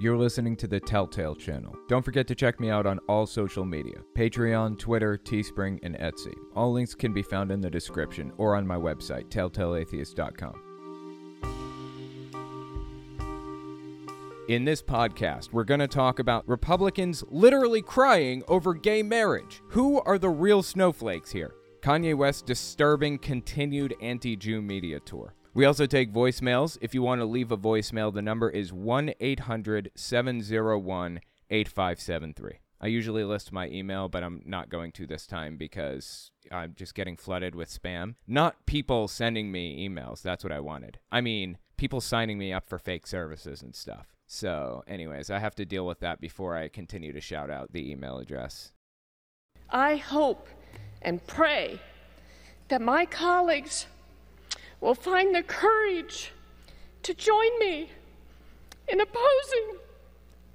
You're listening to the Telltale channel. Don't forget to check me out on all social media Patreon, Twitter, Teespring, and Etsy. All links can be found in the description or on my website, telltaleatheist.com. In this podcast, we're going to talk about Republicans literally crying over gay marriage. Who are the real snowflakes here? Kanye West's disturbing continued anti Jew media tour. We also take voicemails. If you want to leave a voicemail, the number is 1 800 701 8573. I usually list my email, but I'm not going to this time because I'm just getting flooded with spam. Not people sending me emails. That's what I wanted. I mean, people signing me up for fake services and stuff. So, anyways, I have to deal with that before I continue to shout out the email address. I hope and pray that my colleagues will find the courage to join me in opposing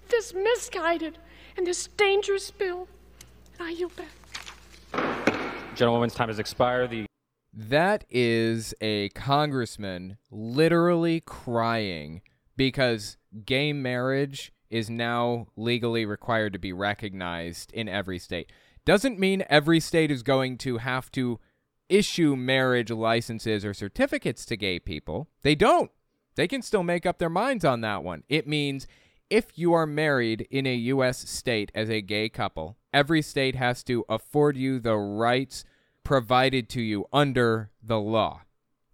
this misguided and this dangerous bill. And I yield back. Gentlewoman's time has expired. The That is a congressman literally crying because gay marriage is now legally required to be recognized in every state. Doesn't mean every state is going to have to issue marriage licenses or certificates to gay people. They don't. They can still make up their minds on that one. It means if you are married in a U.S. state as a gay couple, every state has to afford you the rights provided to you under the law.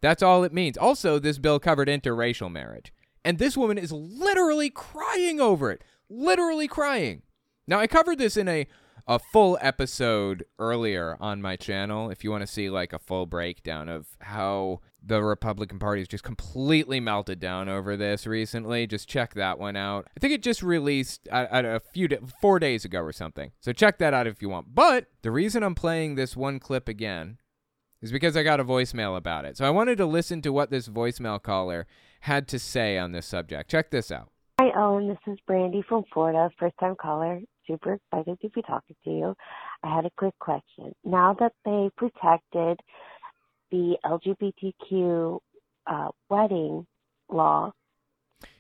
That's all it means. Also, this bill covered interracial marriage. And this woman is literally crying over it. Literally crying. Now, I covered this in a a full episode earlier on my channel if you want to see like a full breakdown of how the Republican Party has just completely melted down over this recently. Just check that one out. I think it just released at a few four days ago or something. So check that out if you want. But the reason I'm playing this one clip again is because I got a voicemail about it. So I wanted to listen to what this voicemail caller had to say on this subject. Check this out. Hi, Owen. This is Brandy from Florida, first time caller super excited to be talking to you. I had a quick question. Now that they protected the LGBTQ uh, wedding law.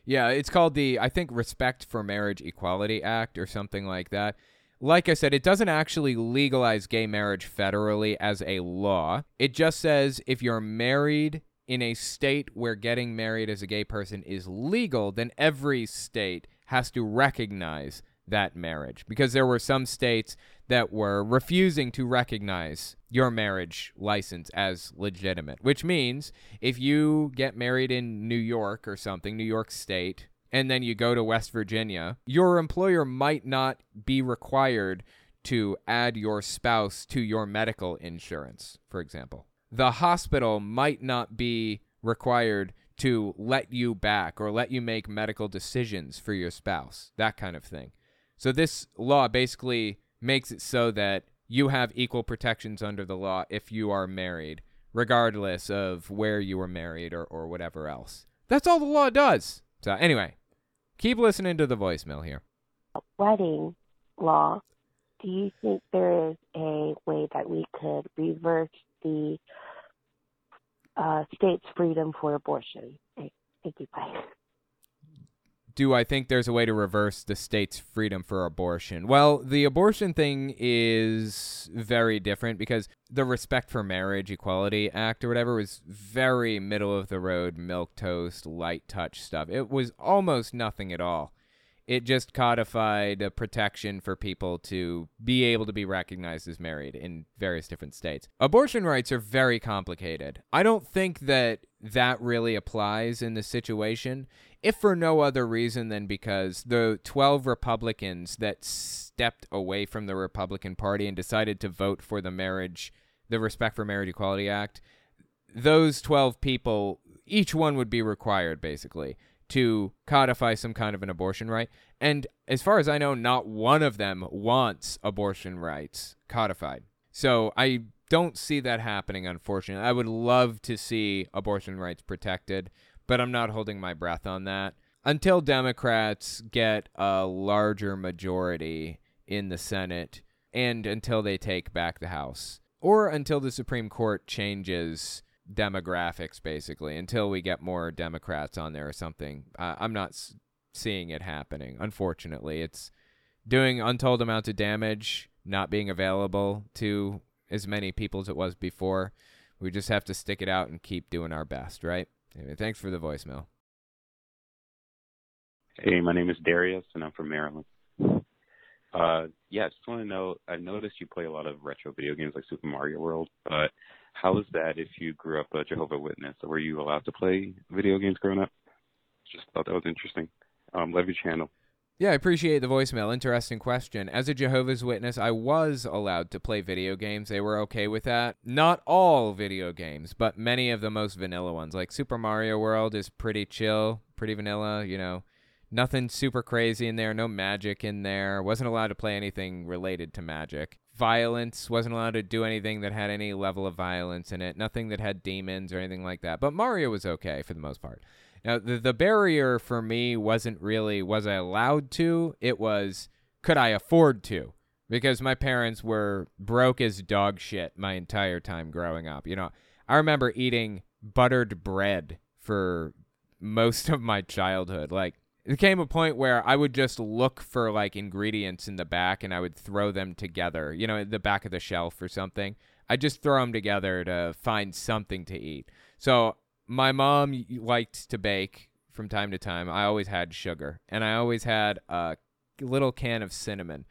Yeah, it's called the, I think, Respect for Marriage Equality Act or something like that. Like I said, it doesn't actually legalize gay marriage federally as a law. It just says if you're married in a state where getting married as a gay person is legal, then every state has to recognize that marriage because there were some states that were refusing to recognize your marriage license as legitimate, which means if you get married in New York or something, New York State, and then you go to West Virginia, your employer might not be required to add your spouse to your medical insurance, for example. The hospital might not be required to let you back or let you make medical decisions for your spouse, that kind of thing. So this law basically makes it so that you have equal protections under the law if you are married, regardless of where you were married or, or whatever else. That's all the law does. So anyway, keep listening to the voicemail here. Wedding law. Do you think there is a way that we could reverse the uh, state's freedom for abortion? Thank you. Bye do I think there's a way to reverse the state's freedom for abortion? Well, the abortion thing is very different because the Respect for Marriage Equality Act or whatever was very middle of the road, milk toast, light touch stuff. It was almost nothing at all. It just codified a protection for people to be able to be recognized as married in various different states. Abortion rights are very complicated. I don't think that that really applies in this situation if for no other reason than because the 12 Republicans that stepped away from the Republican Party and decided to vote for the marriage, the Respect for Marriage Equality Act, those 12 people, each one would be required basically to codify some kind of an abortion right. And as far as I know, not one of them wants abortion rights codified. So I don't see that happening, unfortunately. I would love to see abortion rights protected but I'm not holding my breath on that until Democrats get a larger majority in the Senate and until they take back the House or until the Supreme Court changes demographics basically until we get more Democrats on there or something. Uh, I'm not seeing it happening. Unfortunately, it's doing untold amounts of damage, not being available to as many people as it was before. We just have to stick it out and keep doing our best, right? Anyway, thanks for the voicemail. Hey, my name is Darius, and I'm from Maryland. Uh, yeah, I just want to know. I noticed you play a lot of retro video games like Super Mario World, but how is that if you grew up a Jehovah Witness? Were you allowed to play video games growing up? Just thought that was interesting. Um, love your channel. Yeah, I appreciate the voicemail. Interesting question. As a Jehovah's Witness, I was allowed to play video games. They were okay with that. Not all video games, but many of the most vanilla ones. Like Super Mario World is pretty chill, pretty vanilla, you know. Nothing super crazy in there, no magic in there. Wasn't allowed to play anything related to magic. Violence, wasn't allowed to do anything that had any level of violence in it. Nothing that had demons or anything like that. But Mario was okay for the most part. Now, the, the barrier for me wasn't really was I allowed to, it was could I afford to? Because my parents were broke as dog shit my entire time growing up. You know, I remember eating buttered bread for most of my childhood. Like, it came a point where I would just look for like ingredients in the back and I would throw them together, you know, in the back of the shelf or something. I just throw them together to find something to eat. So my mom liked to bake from time to time. I always had sugar, and I always had a little can of cinnamon.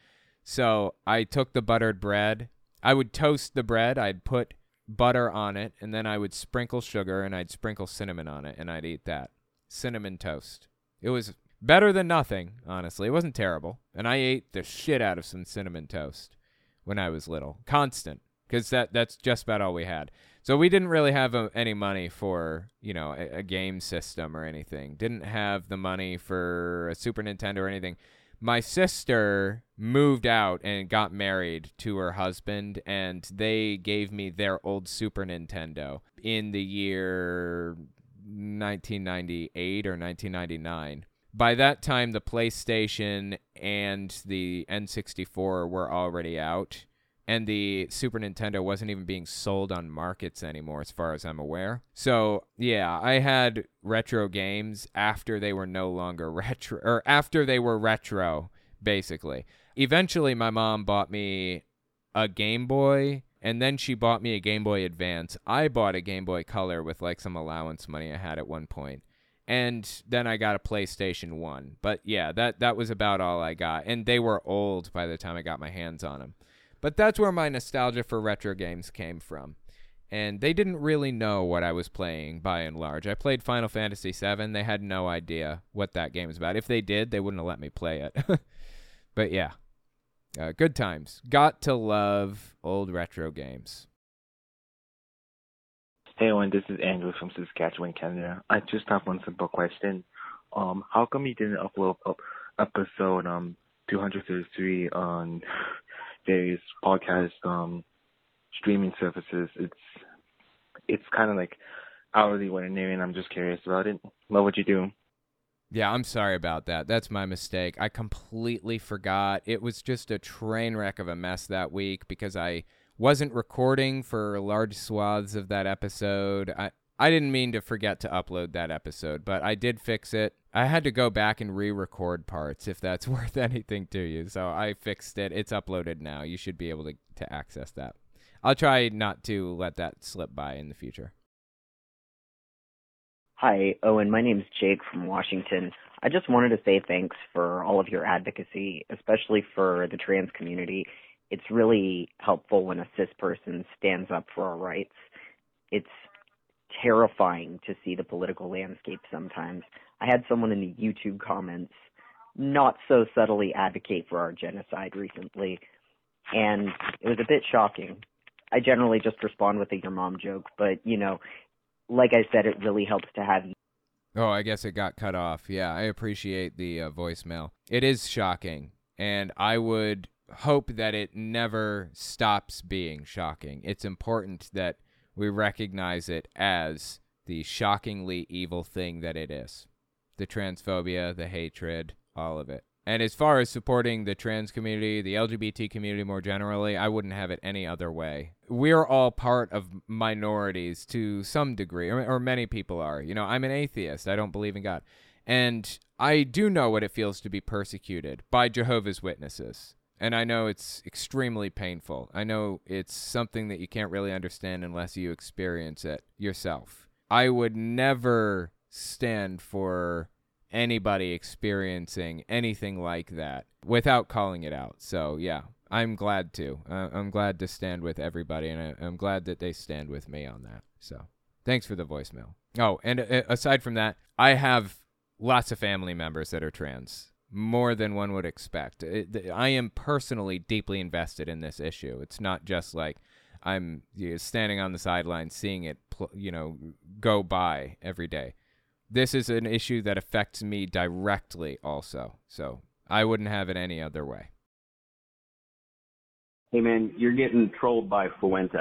So I took the buttered bread. I would toast the bread. I'd put butter on it, and then I would sprinkle sugar and I'd sprinkle cinnamon on it, and I'd eat that cinnamon toast. It was better than nothing, honestly. It wasn't terrible, and I ate the shit out of some cinnamon toast when I was little, constant, because that that's just about all we had. So we didn't really have a, uh, any money for, you know, a, a, game system or anything. Didn't have the money for a Super Nintendo or anything. My sister moved out and got married to her husband, and they gave me their old Super Nintendo in the year 1998 or 1999. By that time, the PlayStation and the N64 were already out and the Super Nintendo wasn't even being sold on markets anymore, as far as I'm aware. So, yeah, I had retro games after they were no longer retro, or after they were retro, basically. Eventually, my mom bought me a Game Boy, and then she bought me a Game Boy Advance. I bought a Game Boy Color with like some allowance money I had at one point. And then I got a PlayStation 1. But yeah, that that was about all I got. And they were old by the time I got my hands on them. But that's where my nostalgia for retro games came from. And they didn't really know what I was playing by and large. I played Final Fantasy VII. They had no idea what that game was about. If they did, they wouldn't have let me play it. but yeah, uh, good times. Got to love old retro games. Hey, Owen, this is Andrew from Saskatchewan, Canada. I just have one simple question. Um, how come you didn't upload episode um 233 on various podcast um, streaming services. It's it's kind of like hourly what and I'm just curious about it. Love what you do. Yeah, I'm sorry about that. That's my mistake. I completely forgot. It was just a train wreck of a mess that week because I wasn't recording for large swaths of that episode. I I didn't mean to forget to upload that episode, but I did fix it. I had to go back and re-record parts if that's worth anything to you. So I fixed it. It's uploaded now. You should be able to, to access that. I'll try not to let that slip by in the future. Hi, Owen. My name is Jake from Washington. I just wanted to say thanks for all of your advocacy, especially for the trans community. It's really helpful when a cis person stands up for our rights. It's terrifying to see the political landscape sometimes. I had someone in the YouTube comments not so subtly advocate for our genocide recently, and it was a bit shocking. I generally just respond with a your mom joke, but you know, like I said, it really helps to have. Oh, I guess it got cut off. Yeah, I appreciate the uh, voicemail. It is shocking, and I would hope that it never stops being shocking. It's important that we recognize it as the shockingly evil thing that it is the transphobia, the hatred, all of it. And as far as supporting the trans community, the LGBT community more generally, I wouldn't have it any other way. We're all part of minorities to some degree, or, or many people are. You know, I'm an atheist, I don't believe in God. And I do know what it feels to be persecuted by Jehovah's Witnesses. And I know it's extremely painful. I know it's something that you can't really understand unless you experience it yourself. I would never stand for anybody experiencing anything like that without calling it out. So, yeah, I'm glad to. Uh, I'm glad to stand with everybody, and I, am glad that they stand with me on that. So, thanks for the voicemail. Oh, and uh, aside from that, I have lots of family members that are trans, more than one would expect. It, I am personally deeply invested in this issue. It's not just like I'm you know, standing on the sidelines seeing it, pl- you know, go by every day. This is an issue that affects me directly, also. So I wouldn't have it any other way. Hey man, you're getting trolled by Fuentes.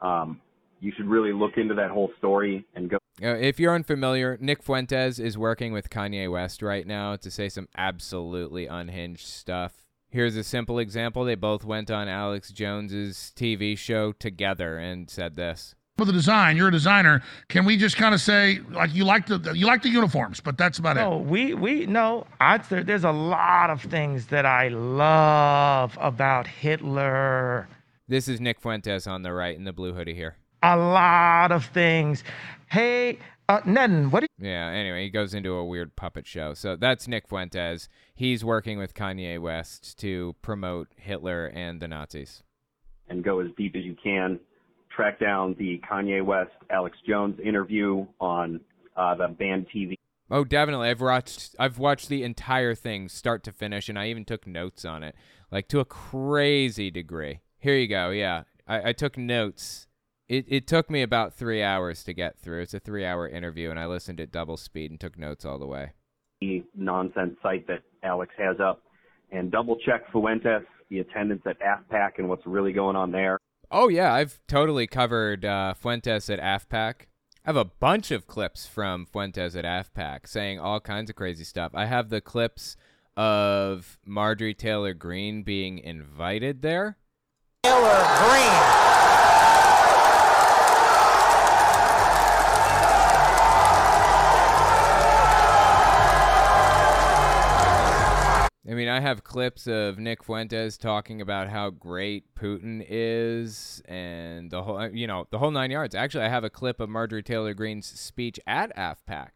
Um, you should really look into that whole story and go. Uh, if you're unfamiliar, Nick Fuentes is working with Kanye West right now to say some absolutely unhinged stuff. Here's a simple example. They both went on Alex Jones's TV show together and said this. For the design, you're a designer. Can we just kind of say like you like the you like the uniforms, but that's about no, it? No, we we no. I there, there's a lot of things that I love about Hitler. This is Nick Fuentes on the right in the blue hoodie here a lot of things. Hey, uh, Ned, what? You- yeah. Anyway, he goes into a weird puppet show. So that's Nick Fuentes. He's working with Kanye West to promote Hitler and the Nazis. And go as deep as you can. Track down the Kanye West Alex Jones interview on uh, the band TV. Oh, definitely. I've watched. I've watched the entire thing, start to finish, and I even took notes on it, like to a crazy degree. Here you go. Yeah, I, I took notes it, it took me about three hours to get through. It's a three hour interview, and I listened at double speed and took notes all the way. The nonsense site that Alex has up and double check Fuentes, the attendance at AFPAC, and what's really going on there. Oh, yeah. I've totally covered uh, Fuentes at AFPAC. I have a bunch of clips from Fuentes at AFPAC saying all kinds of crazy stuff. I have the clips of Marjorie Taylor Greene being invited there. Taylor Greene I mean, I have clips of Nick Fuentes talking about how great Putin is and the whole, you know, the whole nine yards. Actually, I have a clip of Marjorie Taylor Greene's speech at AFPAC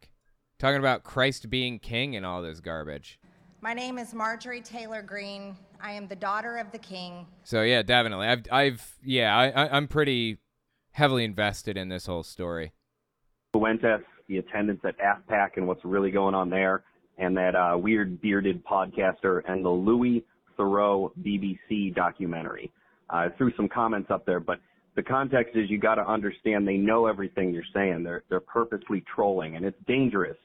talking about Christ being king and all this garbage. My name is Marjorie Taylor Greene. I am the daughter of the king. So yeah, definitely. I've, I've, yeah, I, I I'm pretty heavily invested in this whole story. Fuentes, the attendance at AFPAC and what's really going on there and that uh, weird bearded podcaster and the Louis Theroux BBC documentary. I uh, threw some comments up there, but the context is you got to understand they know everything you're saying. They're they're purposely trolling, and it's dangerous.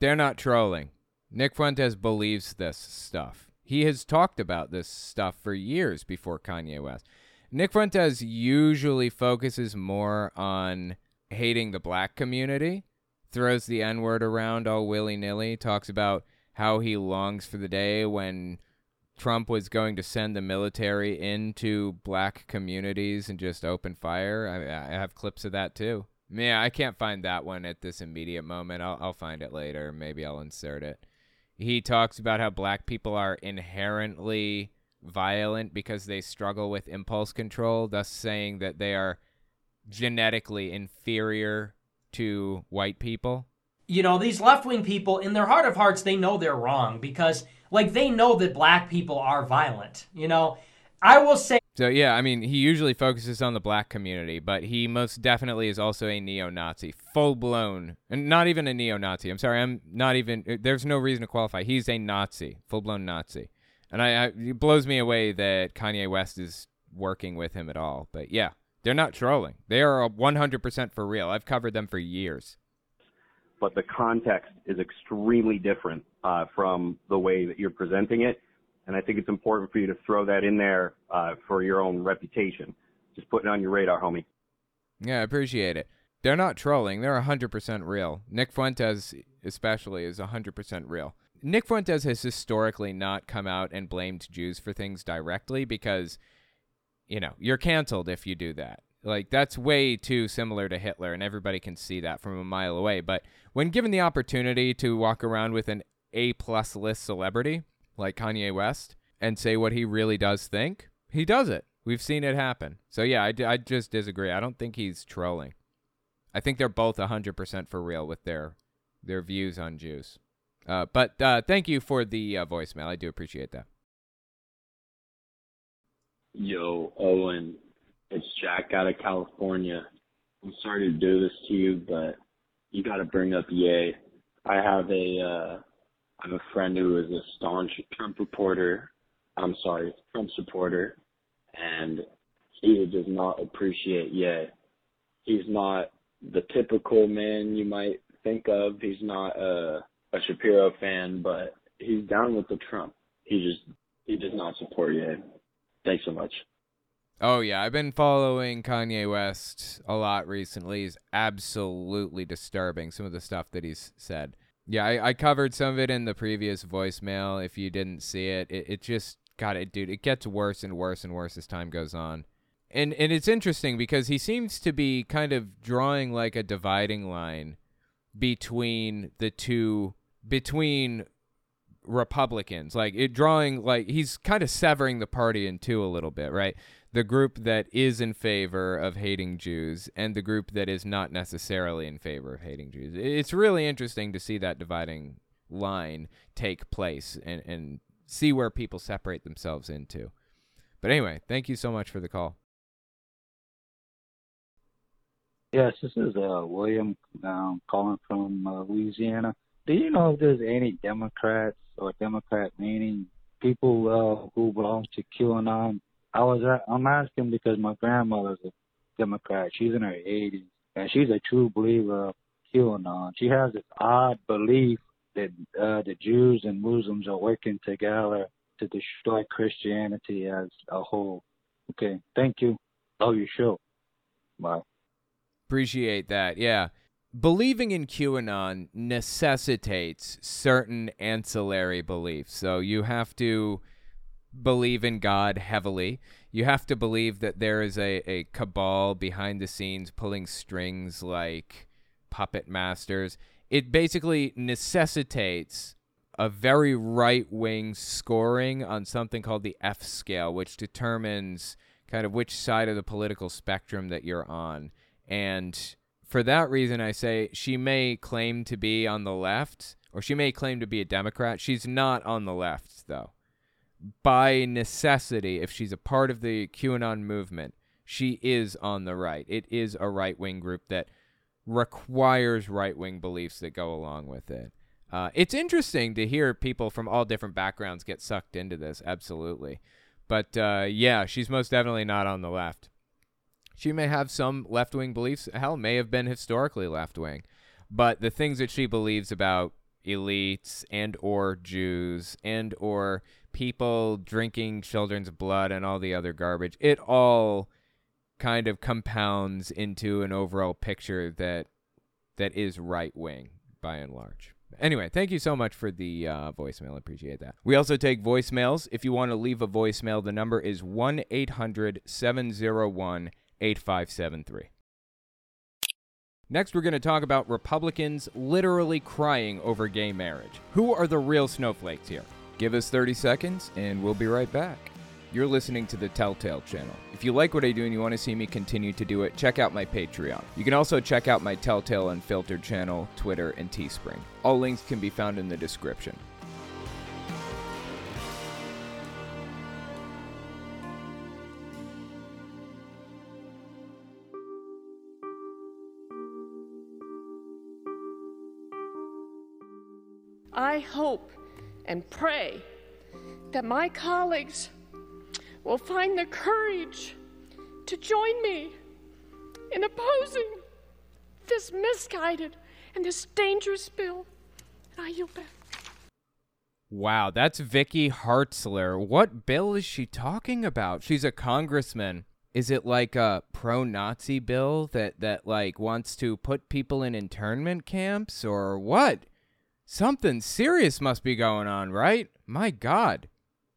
They're not trolling. Nick Fuentes believes this stuff. He has talked about this stuff for years before Kanye West. Nick Fuentes usually focuses more on hating the black community throws the N word around all willy nilly, talks about how he longs for the day when Trump was going to send the military into black communities and just open fire. I, I have clips of that too. Yeah, I can't find that one at this immediate moment. I'll, I'll find it later. Maybe I'll insert it. He talks about how black people are inherently violent because they struggle with impulse control, thus saying that they are genetically inferior to white people? You know, these left wing people, in their heart of hearts, they know they're wrong because, like, they know that black people are violent. You know, I will say. So, yeah, I mean, he usually focuses on the black community, but he most definitely is also a neo Nazi, full blown, and not even a neo Nazi. I'm sorry, I'm not even, uh, there's no reason to qualify. He's a Nazi, full blown Nazi. And I, I, it blows me away that Kanye West is working with him at all. But yeah, they're not trolling. They are 100% for real. I've covered them for years. But the context is extremely different uh, from the way that you're presenting it. And I think it's important for you to throw that in there uh, for your own reputation. Just put it on your radar, homie. Yeah, I appreciate it. They're not trolling. They're 100% real. Nick Fuentes, especially, is 100% real. Nick Fuentes has historically not come out and blamed Jews for things directly because – you know, you're canceled if you do that. Like that's way too similar to Hitler, and everybody can see that from a mile away. But when given the opportunity to walk around with an A plus list celebrity like Kanye West and say what he really does think, he does it. We've seen it happen. So yeah, I, I just disagree. I don't think he's trolling. I think they're both 100% for real with their their views on Jews. Uh, but uh, thank you for the uh, voicemail. I do appreciate that. Yo, Owen, it's Jack out of California. I'm sorry to do this to you, but you got to bring up Ye. I have a uh, I have a friend who is a staunch Trump reporter. I'm sorry, Trump supporter, and he does not appreciate Ye. He's not the typical man you might think of. He's not a, a Shapiro fan, but he's down with the Trump. He just he does not support Ye. Thanks so much. Oh yeah, I've been following Kanye West a lot recently. He's absolutely disturbing some of the stuff that he's said. Yeah, I, I covered some of it in the previous voicemail. If you didn't see it, it, it just got it, dude. It gets worse and worse and worse as time goes on. And and it's interesting because he seems to be kind of drawing like a dividing line between the two between Republicans. Like it drawing like he's kind of severing the party in two a little bit, right? The group that is in favor of hating Jews and the group that is not necessarily in favor of hating Jews. It's really interesting to see that dividing line take place and, and see where people separate themselves into. But anyway, thank you so much for the call. Yes, this is uh, William um, calling from uh, Louisiana. Do you know if there's any Democrats or Democrat meaning people uh, who belong to QAnon? I was uh, I'm asking because my grandmother's a Democrat. She's in her 80s and she's a true believer of QAnon. She has this odd belief that uh, the Jews and Muslims are working together to destroy Christianity as a whole. Okay, thank you. Love your show. Bye. Appreciate that. Yeah. Believing in QAnon necessitates certain ancillary beliefs. So you have to believe in God heavily. You have to believe that there is a, a cabal behind the scenes pulling strings like puppet masters. It basically necessitates a very right wing scoring on something called the F scale, which determines kind of which side of the political spectrum that you're on. And for that reason, I say she may claim to be on the left, or she may claim to be a Democrat. She's not on the left, though. By necessity, if she's a part of the QAnon movement, she is on the right. It is a right wing group that requires right wing beliefs that go along with it. Uh, it's interesting to hear people from all different backgrounds get sucked into this, absolutely. But uh, yeah, she's most definitely not on the left. She may have some left wing beliefs. Hell, may have been historically left wing, but the things that she believes about elites and or Jews and or people drinking children's blood and all the other garbage, it all kind of compounds into an overall picture that that is right wing by and large. Anyway, thank you so much for the uh, voicemail. Appreciate that. We also take voicemails. If you want to leave a voicemail, the number is 1 800 701 8573. Next, we're going to talk about Republicans literally crying over gay marriage. Who are the real snowflakes here? Give us 30 seconds and we'll be right back. You're listening to the Telltale channel. If you like what I do and you want to see me continue to do it, check out my Patreon. You can also check out my Telltale Unfiltered channel, Twitter, and Teespring. All links can be found in the description. Hope and pray that my colleagues will find the courage to join me in opposing this misguided and this dangerous bill. And I yield back. Wow, that's Vicky Hartzler. What bill is she talking about? She's a congressman. Is it like a pro-Nazi bill that that like wants to put people in internment camps or what? Something serious must be going on, right? My god.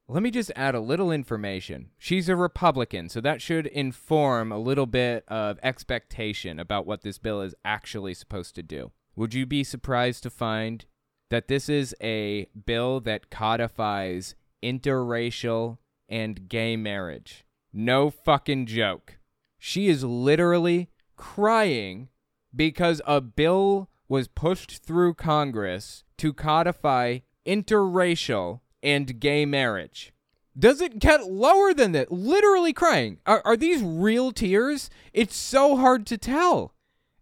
let me just add a little information. She's a Republican, so that should inform a little bit of expectation about what this bill is actually supposed to do. Would you be surprised to find that this is a bill that codifies interracial and gay marriage? No fucking joke. She is literally crying because a bill was pushed through Congress to codify interracial and gay marriage. Does it get lower than that? Literally crying. Are, are these real tears? It's so hard to tell.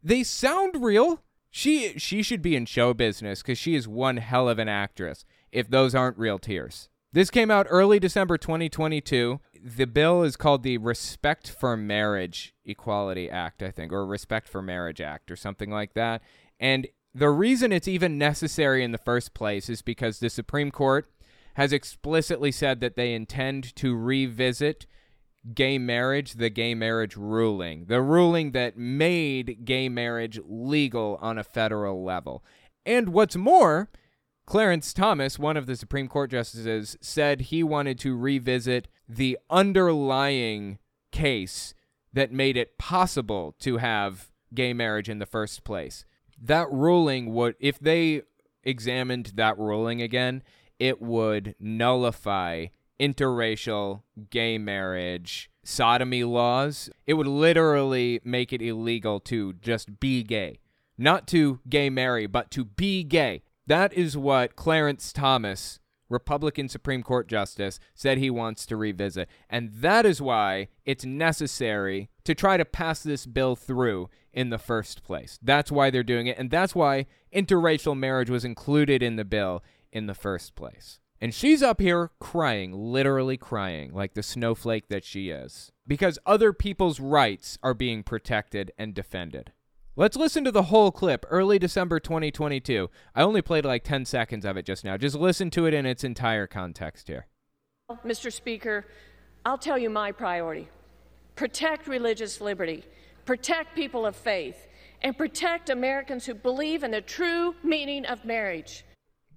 They sound real. She she should be in show business because she is one hell of an actress. If those aren't real tears. This came out early December 2022. The bill is called the Respect for Marriage Equality Act, I think, or Respect for Marriage Act, or something like that. And the reason it's even necessary in the first place is because the Supreme Court has explicitly said that they intend to revisit gay marriage, the gay marriage ruling, the ruling that made gay marriage legal on a federal level. And what's more, Clarence Thomas, one of the Supreme Court justices, said he wanted to revisit the underlying case that made it possible to have gay marriage in the first place. That ruling would, if they examined that ruling again, it would nullify interracial gay marriage, sodomy laws. It would literally make it illegal to just be gay. Not to gay marry, but to be gay. That is what Clarence Thomas, Republican Supreme Court Justice, said he wants to revisit. And that is why it's necessary to try to pass this bill through in the first place. That's why they're doing it. And that's why interracial marriage was included in the bill in the first place. And she's up here crying, literally crying, like the snowflake that she is, because other people's rights are being protected and defended. Let's listen to the whole clip, early December 2022. I only played like 10 seconds of it just now. Just listen to it in its entire context here. Mr. Speaker, I'll tell you my priority protect religious liberty, protect people of faith, and protect Americans who believe in the true meaning of marriage.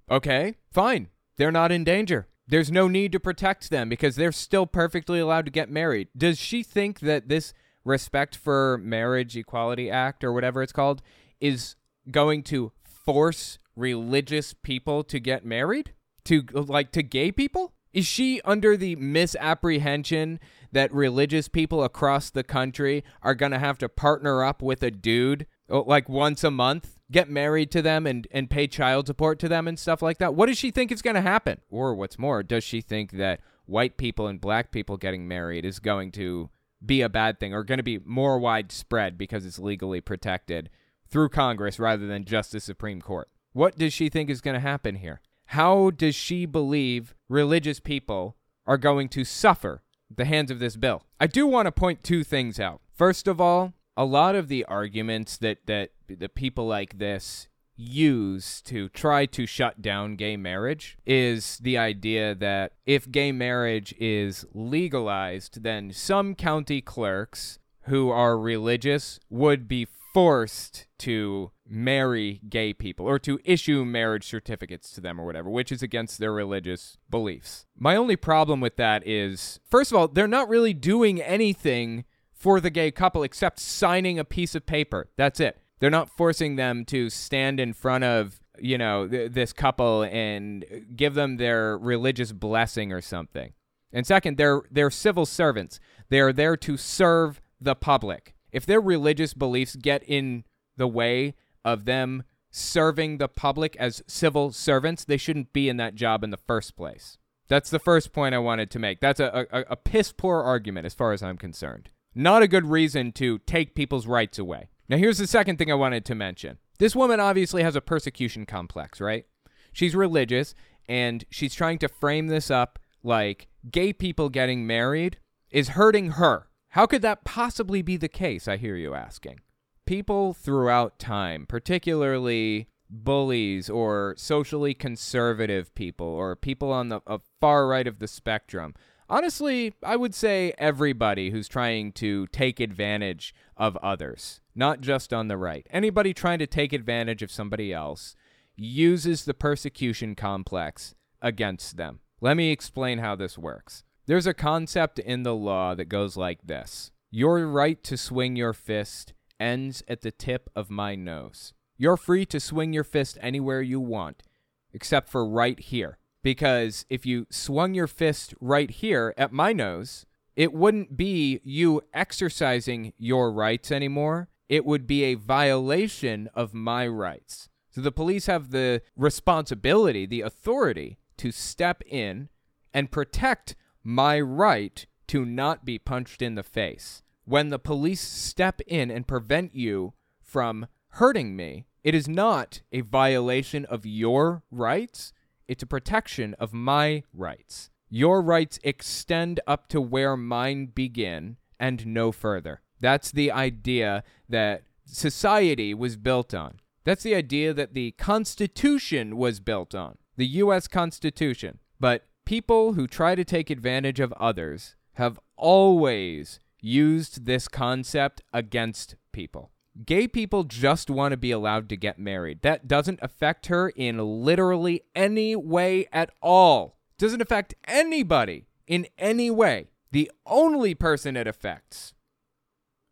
Okay, fine. They're not in danger. There's no need to protect them because they're still perfectly allowed to get married. Does she think that this Respect for Marriage Equality Act or whatever it's called is going to force religious people to get married? To like to gay people? Is she under the misapprehension that religious people across the country are going to have to partner up with a dude oh, like once a month, get married to them and, and pay child support to them and stuff like that? What does she think is going to happen? Or what's more, does she think that white people and black people getting married is going to be a bad thing or going to be more widespread because it's legally protected through Congress rather than just the Supreme Court? What does she think is going to happen here? How does she believe religious people are going to suffer the hands of this bill? I do want to point two things out. First of all, a lot of the arguments that that the people like this use to try to shut down gay marriage is the idea that if gay marriage is legalized, then some county clerks who are religious would be forced to marry gay people or to issue marriage certificates to them or whatever, which is against their religious beliefs. My only problem with that is, first of all, they're not really doing anything for the gay couple except signing a piece of paper. That's it. They're not forcing them to stand in front of you know th- this couple and give them their religious blessing or something. And second, they're they're civil servants. They are there to serve the public. If their religious beliefs get in the way of them serving the public as civil servants, they shouldn't be in that job in the first place. That's the first point I wanted to make. That's a, a, a piss poor argument as far as I'm concerned. Not a good reason to take people's rights away. Now, here's the second thing I wanted to mention. This woman obviously has a persecution complex, right? She's religious, and she's trying to frame this up like gay people getting married is hurting her. How could that possibly be the case, I hear you asking? People throughout time, particularly bullies or socially conservative people or people on the far right of the spectrum, honestly, I would say everybody who's trying to take advantage of others, not just on the right. Anybody trying to take advantage of somebody else uses the persecution complex against them. Let me explain how this works. There's a concept in the law that goes like this Your right to swing your fist ends at the tip of my nose. You're free to swing your fist anywhere you want, except for right here. Because if you swung your fist right here at my nose, it wouldn't be you exercising your rights anymore. It would be a violation of my rights. So the police have the responsibility, the authority to step in and protect my right to not be punched in the face. When the police step in and prevent you from hurting me, it is not a violation of your rights, it's a protection of my rights. Your rights extend up to where mine begin and no further. That's the idea that society was built on. That's the idea that the Constitution was built on, the U.S. Constitution. But people who try to take advantage of others have always used this concept against people. Gay people just want to be allowed to get married. That doesn't affect her in literally any way at all. Doesn't affect anybody in any way. The only person it affects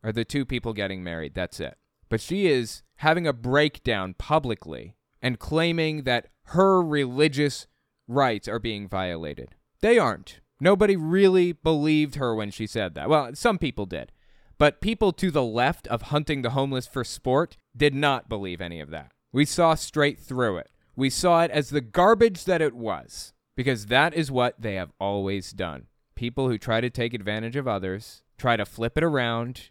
are the two people getting married. That's it. But she is having a breakdown publicly and claiming that her religious rights are being violated. They aren't. Nobody really believed her when she said that. Well, some people did. But people to the left of hunting the homeless for sport did not believe any of that. We saw straight through it. We saw it as the garbage that it was, because that is what they have always done. People who try to take advantage of others, try to flip it around,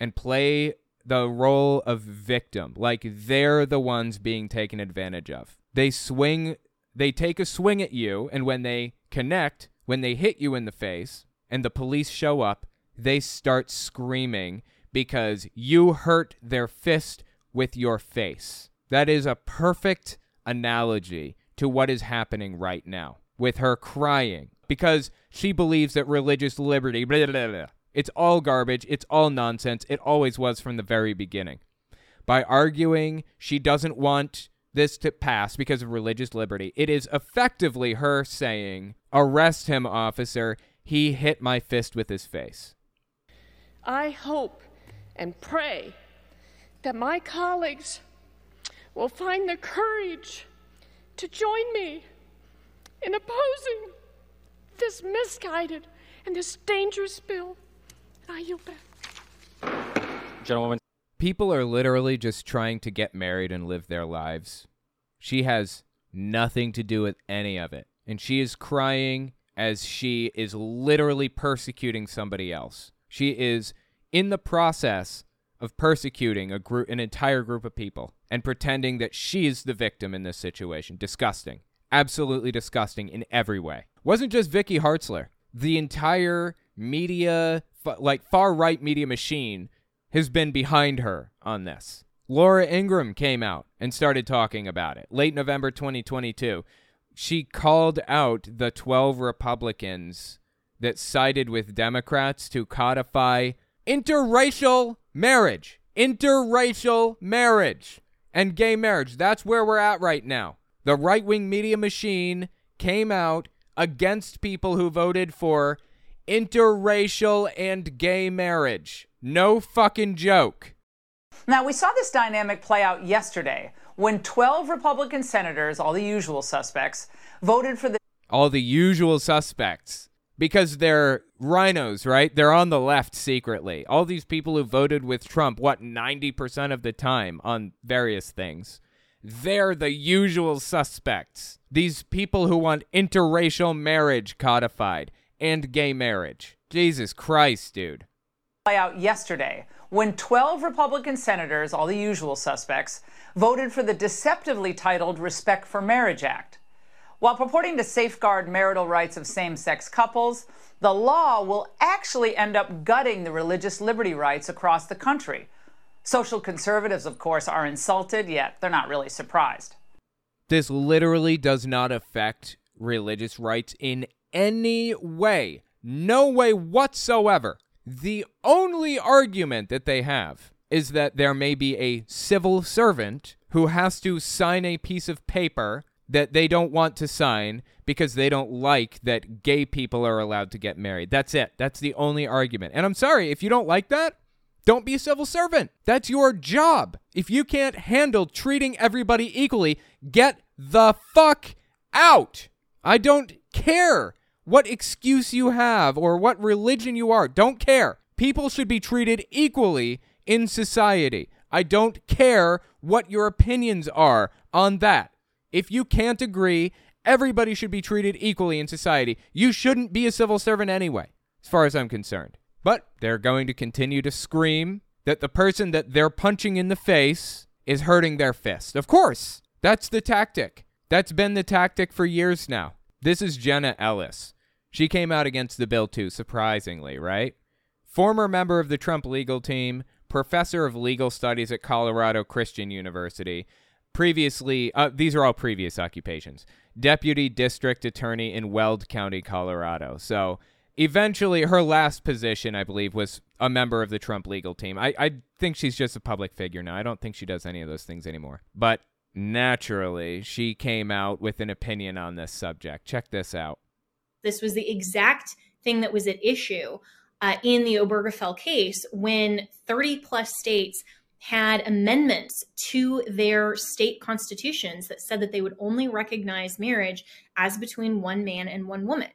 and play the role of victim, like they're the ones being taken advantage of. They swing, they take a swing at you, and when they connect, when they hit you in the face, and the police show up, they start screaming because you hurt their fist with your face. That is a perfect analogy to what is happening right now with her crying because she believes that religious liberty, blah, blah, blah, it's all garbage, it's all nonsense. It always was from the very beginning. By arguing she doesn't want this to pass because of religious liberty, it is effectively her saying, Arrest him, officer. He hit my fist with his face. I hope and pray that my colleagues will find the courage to join me in opposing this misguided and this dangerous bill. And I yield back. Gentlewoman. People are literally just trying to get married and live their lives. She has nothing to do with any of it. And she is crying as she is literally persecuting somebody else. She is in the process of persecuting a group an entire group of people and pretending that she is the victim in this situation. Disgusting. Absolutely disgusting in every way. Wasn't just Vicky Hartzler. The entire media like far right media machine has been behind her on this. Laura Ingraham came out and started talking about it late November 2022. She called out the 12 Republicans that sided with Democrats to codify interracial marriage, interracial marriage, and gay marriage. That's where we're at right now. The right wing media machine came out against people who voted for interracial and gay marriage. No fucking joke. Now, we saw this dynamic play out yesterday when 12 Republican senators, all the usual suspects, voted for the. All the usual suspects. Because they're RINOs, right? They're on the left secretly. All these people who voted with Trump, what, 90% of the time on various things. They're the usual suspects. These people who want interracial marriage codified and gay marriage. Jesus Christ, dude. Play out yesterday when 12 Republican senators, all the usual suspects, voted for the deceptively titled Respect for Marriage Act. While purporting to safeguard marital rights of same sex couples, the law will actually end up gutting the religious liberty rights across the country. Social conservatives, of course, are insulted, yet they're not really surprised. This literally does not affect religious rights in any way. No way whatsoever. The only argument that they have is that there may be a civil servant who has to sign a piece of paper that they don't want to sign because they don't like that gay people are allowed to get married. That's it. That's the only argument. And I'm sorry, if you don't like that, don't be a civil servant. That's your job. If you can't handle treating everybody equally, get the fuck out. I don't care what excuse you have or what religion you are. Don't care. People should be treated equally in society. I don't care what your opinions are on that. If you can't agree, everybody should be treated equally in society. You shouldn't be a civil servant anyway, as far as I'm concerned. But they're going to continue to scream that the person that they're punching in the face is hurting their fist. Of course, that's the tactic. That's been the tactic for years now. This is Jenna Ellis. She came out against the bill too, surprisingly, right? Former member of the Trump legal team, professor of legal studies at Colorado Christian University. Previously, uh, these are all previous occupations. Deputy District Attorney in Weld County, Colorado. So eventually, her last position, I believe, was a member of the Trump legal team. I, I think she's just a public figure now. I don't think she does any of those things anymore. But naturally, she came out with an opinion on this subject. Check this out. This was the exact thing that was at issue uh, in the Obergefell case when 30 plus states had amendments to their state constitutions that said that they would only recognize marriage as between one man and one woman.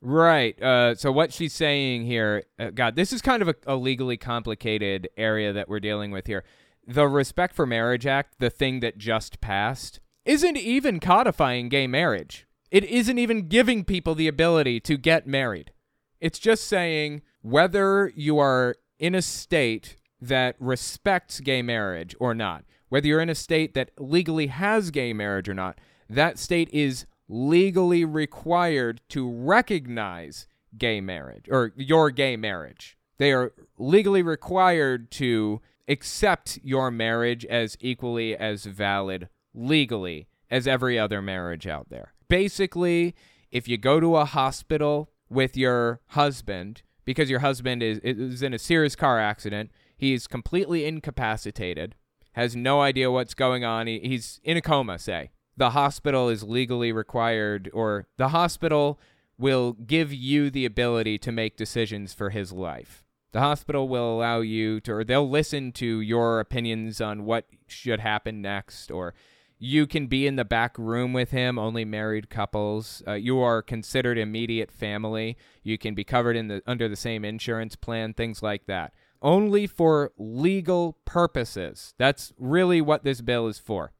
Right. Uh, so what she's saying here, uh, God, this is kind of a, a legally complicated area that we're dealing with here. The Respect for Marriage Act, the thing that just passed, isn't even codifying gay marriage. It isn't even giving people the ability to get married. It's just saying whether you are in a state that respects gay marriage or not, whether you're in a state that legally has gay marriage or not, that state is legally required to recognize gay marriage or your gay marriage. They are legally required to accept your marriage as equally as valid legally as every other marriage out there. Basically, if you go to a hospital with your husband because your husband is, is in a serious car accident He's completely incapacitated, has no idea what's going on. He, he's in a coma, say. The hospital is legally required, or the hospital will give you the ability to make decisions for his life. The hospital will allow you to, or they'll listen to your opinions on what should happen next, or you can be in the back room with him, only married couples. Uh, you are considered immediate family. You can be covered in the under the same insurance plan, things like that only for legal purposes. That's really what this bill is for.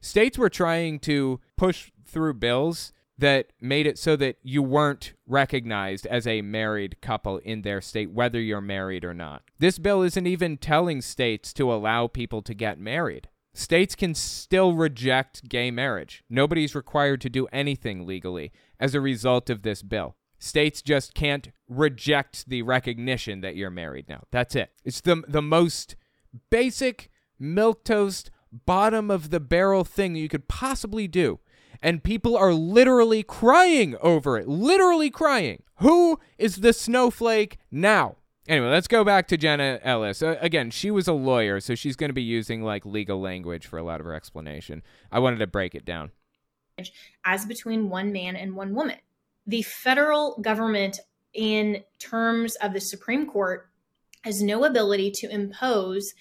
States were trying to push through bills that made it so that you weren't recognized as a married couple in their state, whether you're married or not. This bill isn't even telling states to allow people to get married. States can still reject gay marriage. Nobody's required to do anything legally as a result of this bill. States just can't reject the recognition that you're married now. That's it. It's the the most basic milk toast bottom of the barrel thing you could possibly do. And people are literally crying over it. Literally crying. Who is the snowflake now? Anyway, let's go back to Jenna Ellis. Uh, again, she was a lawyer, so she's going to be using like legal language for a lot of her explanation. I wanted to break it down. As between one man and one woman the federal government, in terms of the Supreme Court, has no ability to impose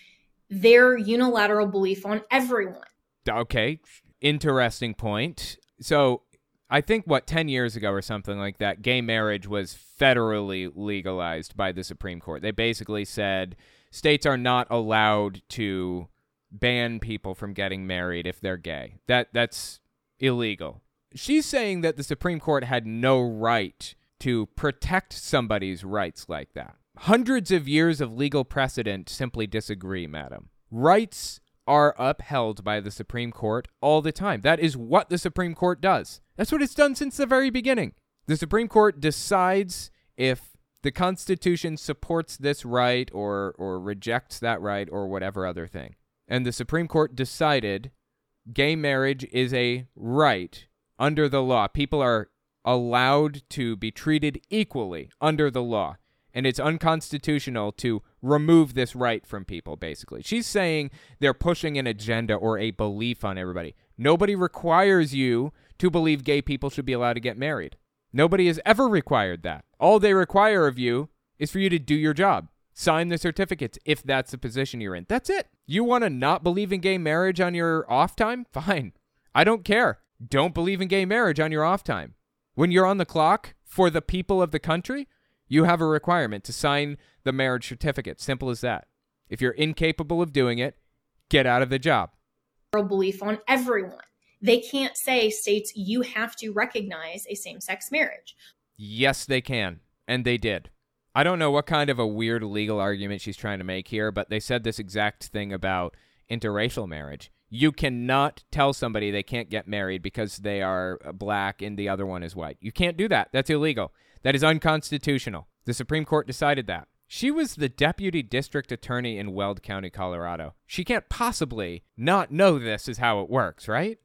their unilateral belief on everyone. Okay, interesting point. So, I think what 10 years ago or something like that, gay marriage was federally legalized by the Supreme Court. They basically said states are not allowed to ban people from getting married if they're gay. That that's illegal she's saying that the Supreme Court had no right to protect somebody's rights like that. Hundreds of years of legal precedent simply disagree, madam. Rights are upheld by the Supreme Court all the time. That is what the Supreme Court does. That's what it's done since the very beginning. The Supreme Court decides if the Constitution supports this right or or rejects that right or whatever other thing. And the Supreme Court decided gay marriage is a right under the law. People are allowed to be treated equally under the law. And it's unconstitutional to remove this right from people, basically. She's saying they're pushing an agenda or a belief on everybody. Nobody requires you to believe gay people should be allowed to get married. Nobody has ever required that. All they require of you is for you to do your job. Sign the certificates if that's the position you're in. That's it. You want to not believe in gay marriage on your off time? Fine. I don't care. Don't believe in gay marriage on your off time. When you're on the clock for the people of the country, you have a requirement to sign the marriage certificate. Simple as that. If you're incapable of doing it, get out of the job. Belief on everyone. They can't say, states, you have to recognize a same sex marriage. Yes, they can. And they did. I don't know what kind of a weird legal argument she's trying to make here, but they said this exact thing about interracial marriage. You cannot tell somebody they can't get married because they are uh, black and the other one is white. You can't do that. That's illegal. That is unconstitutional. The Supreme Court decided that. She was the deputy district attorney in Weld County, Colorado. She can't possibly not know this is how it works, right?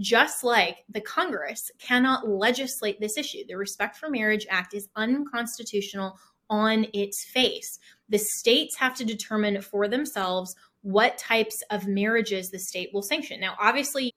Just like the Congress cannot legislate this issue. The Respect for Marriage Act is unconstitutional on its face. The states have to determine for themselves what types of marriages the state will sanction. Now, obviously,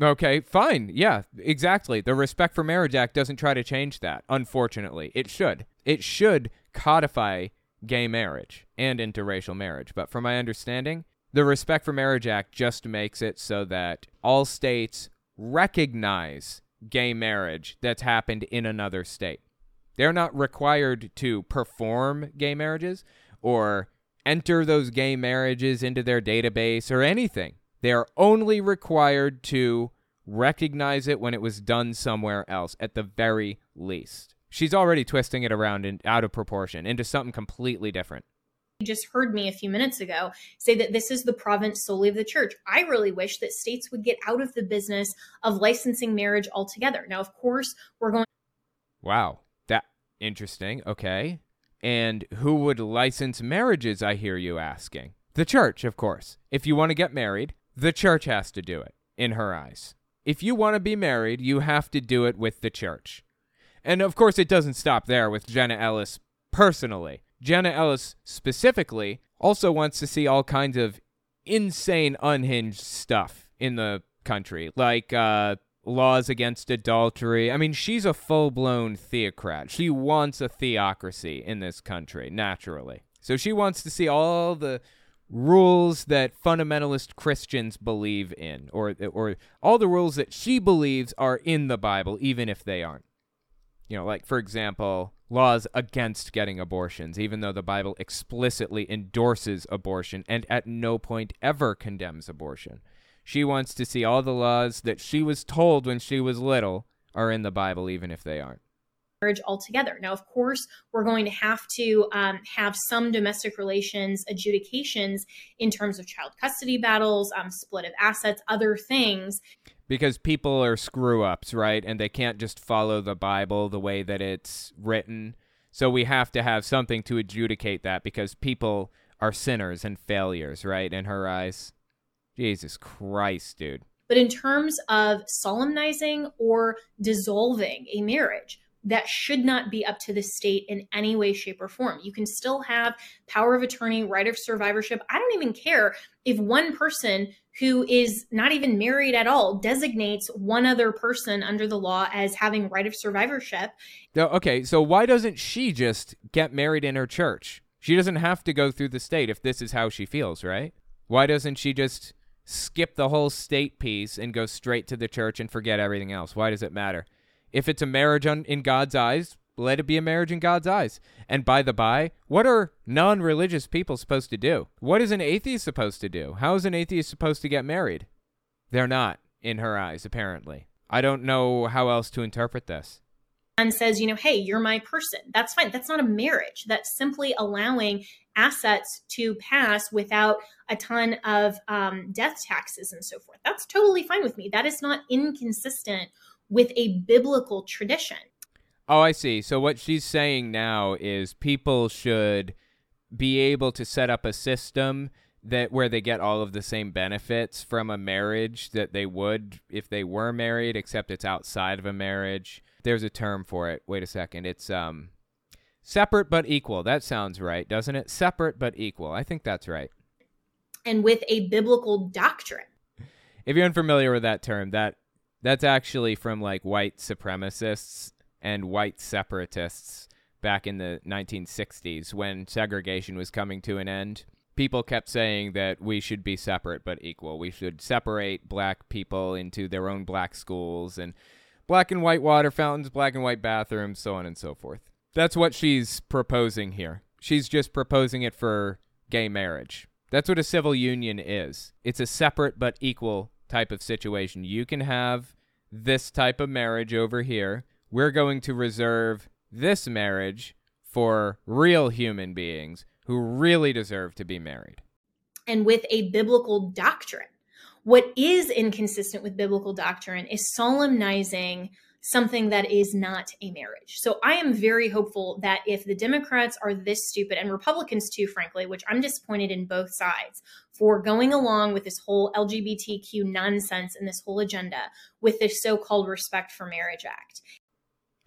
Okay, fine. Yeah, exactly. The Respect for Marriage Act doesn't try to change that, unfortunately. It should. It should codify gay marriage and interracial marriage. But from my understanding, the Respect for Marriage Act just makes it so that all states recognize gay marriage that's happened in another state. They're not required to perform gay marriages or enter those gay marriages into their database or anything. They are only required to recognize it when it was done somewhere else, at the very least. She's already twisting it around and out of proportion into something completely different. You just heard me a few minutes ago say that this is the province solely of the church. I really wish that states would get out of the business of licensing marriage altogether. Now, of course, we're going. Wow. That interesting. Okay. And who would license marriages, I hear you asking? The church, of course. If you want to get married, the church has to do it, in her eyes. If you want to be married, you have to do it with the church. And of course, it doesn't stop there with Jenna Ellis personally. Jenna Ellis specifically also wants to see all kinds of insane, unhinged stuff in the country, like uh, laws against adultery. I mean, she's a full blown theocrat. She wants a theocracy in this country, naturally. So she wants to see all the rules that fundamentalist Christians believe in, or or all the rules that she believes are in the Bible, even if they aren't. You know, like for example, laws against getting abortions, even though the Bible explicitly endorses abortion and at no point ever condemns abortion. She wants to see all the laws that she was told when she was little are in the Bible, even if they aren't marriage altogether. Now, of course, we're going to have to um, have some domestic relations adjudications in terms of child custody battles, um, split of assets, other things. Because people are screw ups, right? And they can't just follow the Bible the way that it's written. So we have to have something to adjudicate that because people are sinners and failures, right? In her eyes. Jesus Christ, dude. But in terms of solemnizing or dissolving a marriage, that should not be up to the state in any way, shape, or form. You can still have power of attorney, right of survivorship. I don't even care if one person who is not even married at all designates one other person under the law as having right of survivorship. Okay, so why doesn't she just get married in her church? She doesn't have to go through the state if this is how she feels, right? Why doesn't she just skip the whole state piece and go straight to the church and forget everything else? Why does it matter? If it's a marriage on, in God's eyes, let it be a marriage in God's eyes. And by the by, what are non religious people supposed to do? What is an atheist supposed to do? How is an atheist supposed to get married? They're not, in her eyes, apparently. I don't know how else to interpret this. And says, you know, hey, you're my person. That's fine. That's not a marriage. That's simply allowing assets to pass without a ton of um, death taxes and so forth. That's totally fine with me. That is not inconsistent with a biblical tradition. Oh, I see. So what she's saying now is people should be able to set up a system that where they get all of the same benefits from a marriage that they would if they were married except it's outside of a marriage. There's a term for it. Wait a second. It's um separate but equal. That sounds right, doesn't it? Separate but equal. I think that's right. And with a biblical doctrine if you're unfamiliar with that term, that that's actually from like white supremacists and white separatists back in the 1960s when segregation was coming to an end. People kept saying that we should be separate but equal. We should separate black people into their own black schools and black and white water fountains, black and white bathrooms, so on and so forth. That's what she's proposing here. She's just proposing it for gay marriage. That's what a civil union is. It's a separate but equal type of situation. You can have this type of marriage over here. We're going to reserve this marriage for real human beings who really deserve to be married. And with a biblical doctrine. What is inconsistent with biblical doctrine is solemnizing something that is not a marriage. So I am very hopeful that if the Democrats are this stupid, and Republicans too, frankly, which I'm disappointed in both sides for going along with this whole LGBTQ nonsense and this whole agenda with this so called Respect for Marriage Act.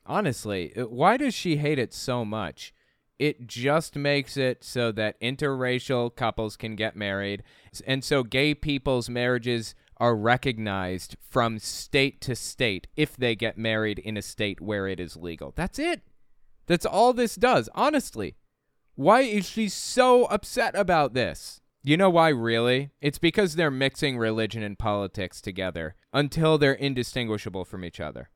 Honestly, why does she hate it so much? It just makes it so that interracial couples can get married. And so gay people's marriages are recognized from state to state if they get married in a state where it is legal. That's it. That's all this does, honestly. Why is she so upset about this? You know why, really? It's because they're mixing religion and politics together until they're indistinguishable from each other.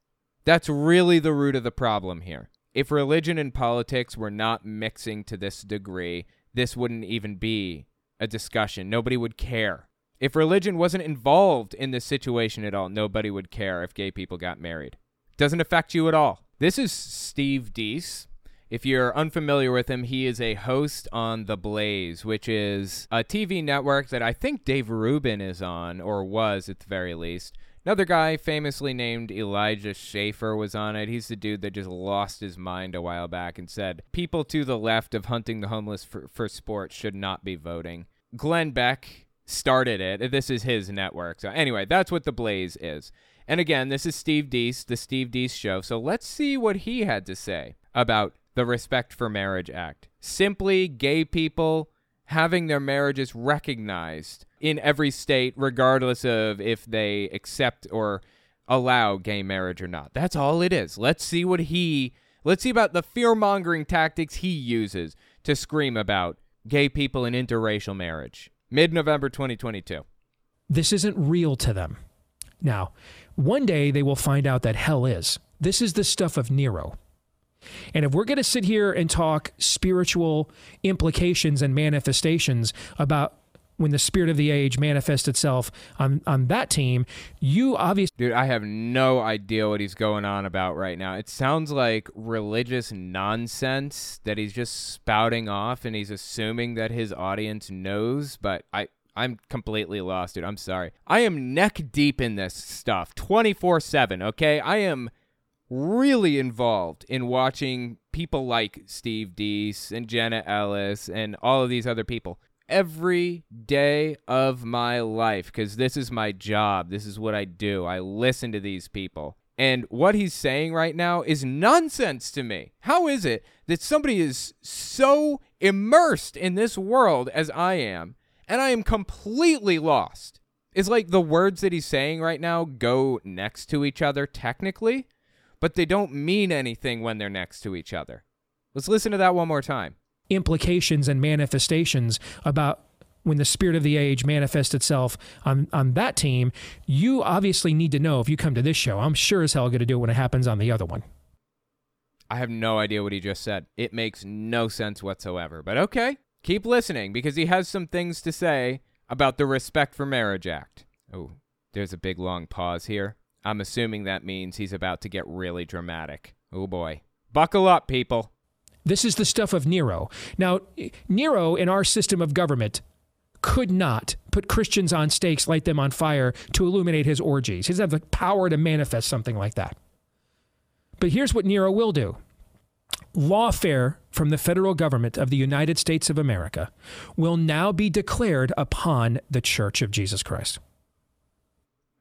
That's really the root of the problem here. If religion and politics were not mixing to this degree, this wouldn't even be a discussion. Nobody would care. If religion wasn't involved in this situation at all, nobody would care if gay people got married. Doesn't affect you at all. This is Steve Deace. If you're unfamiliar with him, he is a host on The Blaze, which is a TV network that I think Dave Rubin is on, or was at the very least. Another guy famously named Elijah Schaffer was on it. He's the dude that just lost his mind a while back and said people to the left of hunting the homeless for, for sport should not be voting. Glenn Beck started it. This is his network. So anyway, that's what the Blaze is. And again, this is Steve Deace, the Steve Deace show. So let's see what he had to say about the Respect for Marriage Act. Simply gay people having their marriages recognized in every state, regardless of if they accept or allow gay marriage or not. That's all it is. Let's see what he, let's see about the fear mongering tactics he uses to scream about gay people in interracial marriage mid November 2022. This isn't real to them. Now, one day they will find out that hell is. This is the stuff of Nero. And if we're going to sit here and talk spiritual implications and manifestations about when the spirit of the age manifests itself on, on that team, you obviously. Dude, I have no idea what he's going on about right now. It sounds like religious nonsense that he's just spouting off and he's assuming that his audience knows, but I. I'm completely lost, dude. I'm sorry. I am neck deep in this stuff 24 7, okay? I am really involved in watching people like Steve Deace and Jenna Ellis and all of these other people every day of my life because this is my job. This is what I do. I listen to these people. And what he's saying right now is nonsense to me. How is it that somebody is so immersed in this world as I am, and I am completely lost? It's like the words that he's saying right now go next to each other technically, but they don't mean anything when they're next to each other. Let's listen to that one more time implications and manifestations about when the spirit of the age manifests itself on, on that team, you obviously need to know if you come to this show. I'm sure as hell going to do it when it happens on the other one. I have no idea what he just said. It makes no sense whatsoever. But okay, keep listening because he has some things to say about the Respect for Marriage Act. Oh, there's a big long pause here. I'm assuming that means he's about to get really dramatic. Oh boy. Buckle up, people. This is the stuff of Nero. Now, Nero in our system of government could not put Christians on stakes, light them on fire to illuminate his orgies. He doesn't have the power to manifest something like that. But here's what Nero will do lawfare from the federal government of the United States of America will now be declared upon the Church of Jesus Christ.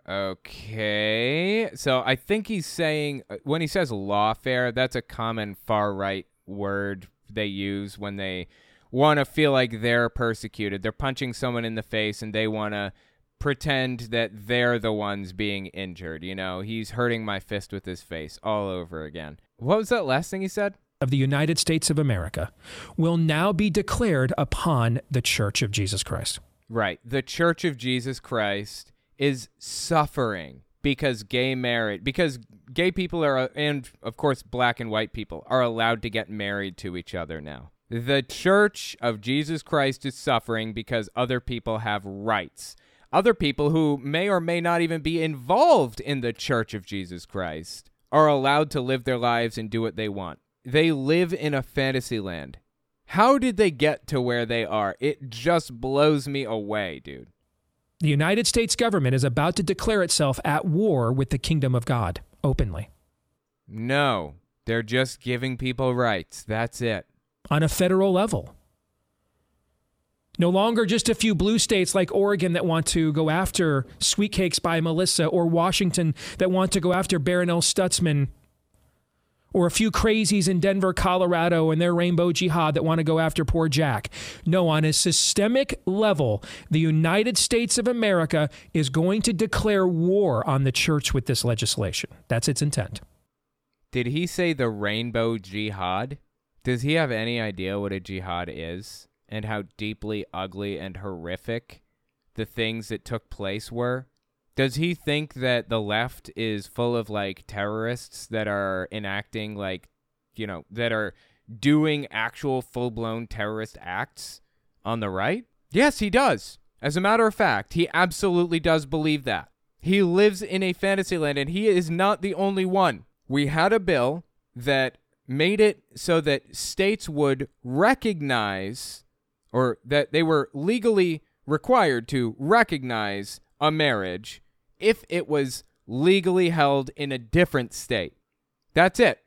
Okay. So I think he's saying, uh, when he says lawfare, that's a common far right word they use when they want to feel like they're persecuted. They're punching someone in the face and they want to pretend that they're the ones being injured. You know, he's hurting my fist with his face all over again. What was that last thing he said? Of the United States of America will now be declared upon the Church of Jesus Christ. Right. The Church of Jesus Christ is suffering because gay marriage, because gay people are, and of course, black and white people are allowed to get married to each other now. The Church of Jesus Christ is suffering because other people have rights. Other people who may or may not even be involved in the Church of Jesus Christ are allowed to live their lives and do what they want. They live in a fantasy land. How did they get to where they are? It just blows me away, dude. The United States government is about to declare itself at war with the kingdom of God openly. No, they're just giving people rights. That's it. On a federal level. No longer just a few blue states like Oregon that want to go after Sweet Cakes by Melissa or Washington that want to go after Barronelle Stutzman or a few crazies in Denver, Colorado and their rainbow jihad that want to go after poor Jack. No, on a systemic level, the United States of America is going to declare war on the church with this legislation. That's its intent. Did he say the rainbow jihad? Does he have any idea what a jihad is? and how deeply ugly and horrific the things that took place were? Does he think that the left is full of like terrorists that are enacting like, you know, that are doing actual full blown terrorist acts on the right? Yes, he does. As a matter of fact, he absolutely does believe that. He lives in a fantasy land and he is not the only one. We had a bill that made it so that states would recognize or that they were legally required to recognize a marriage if it was legally held in a different state. That's it.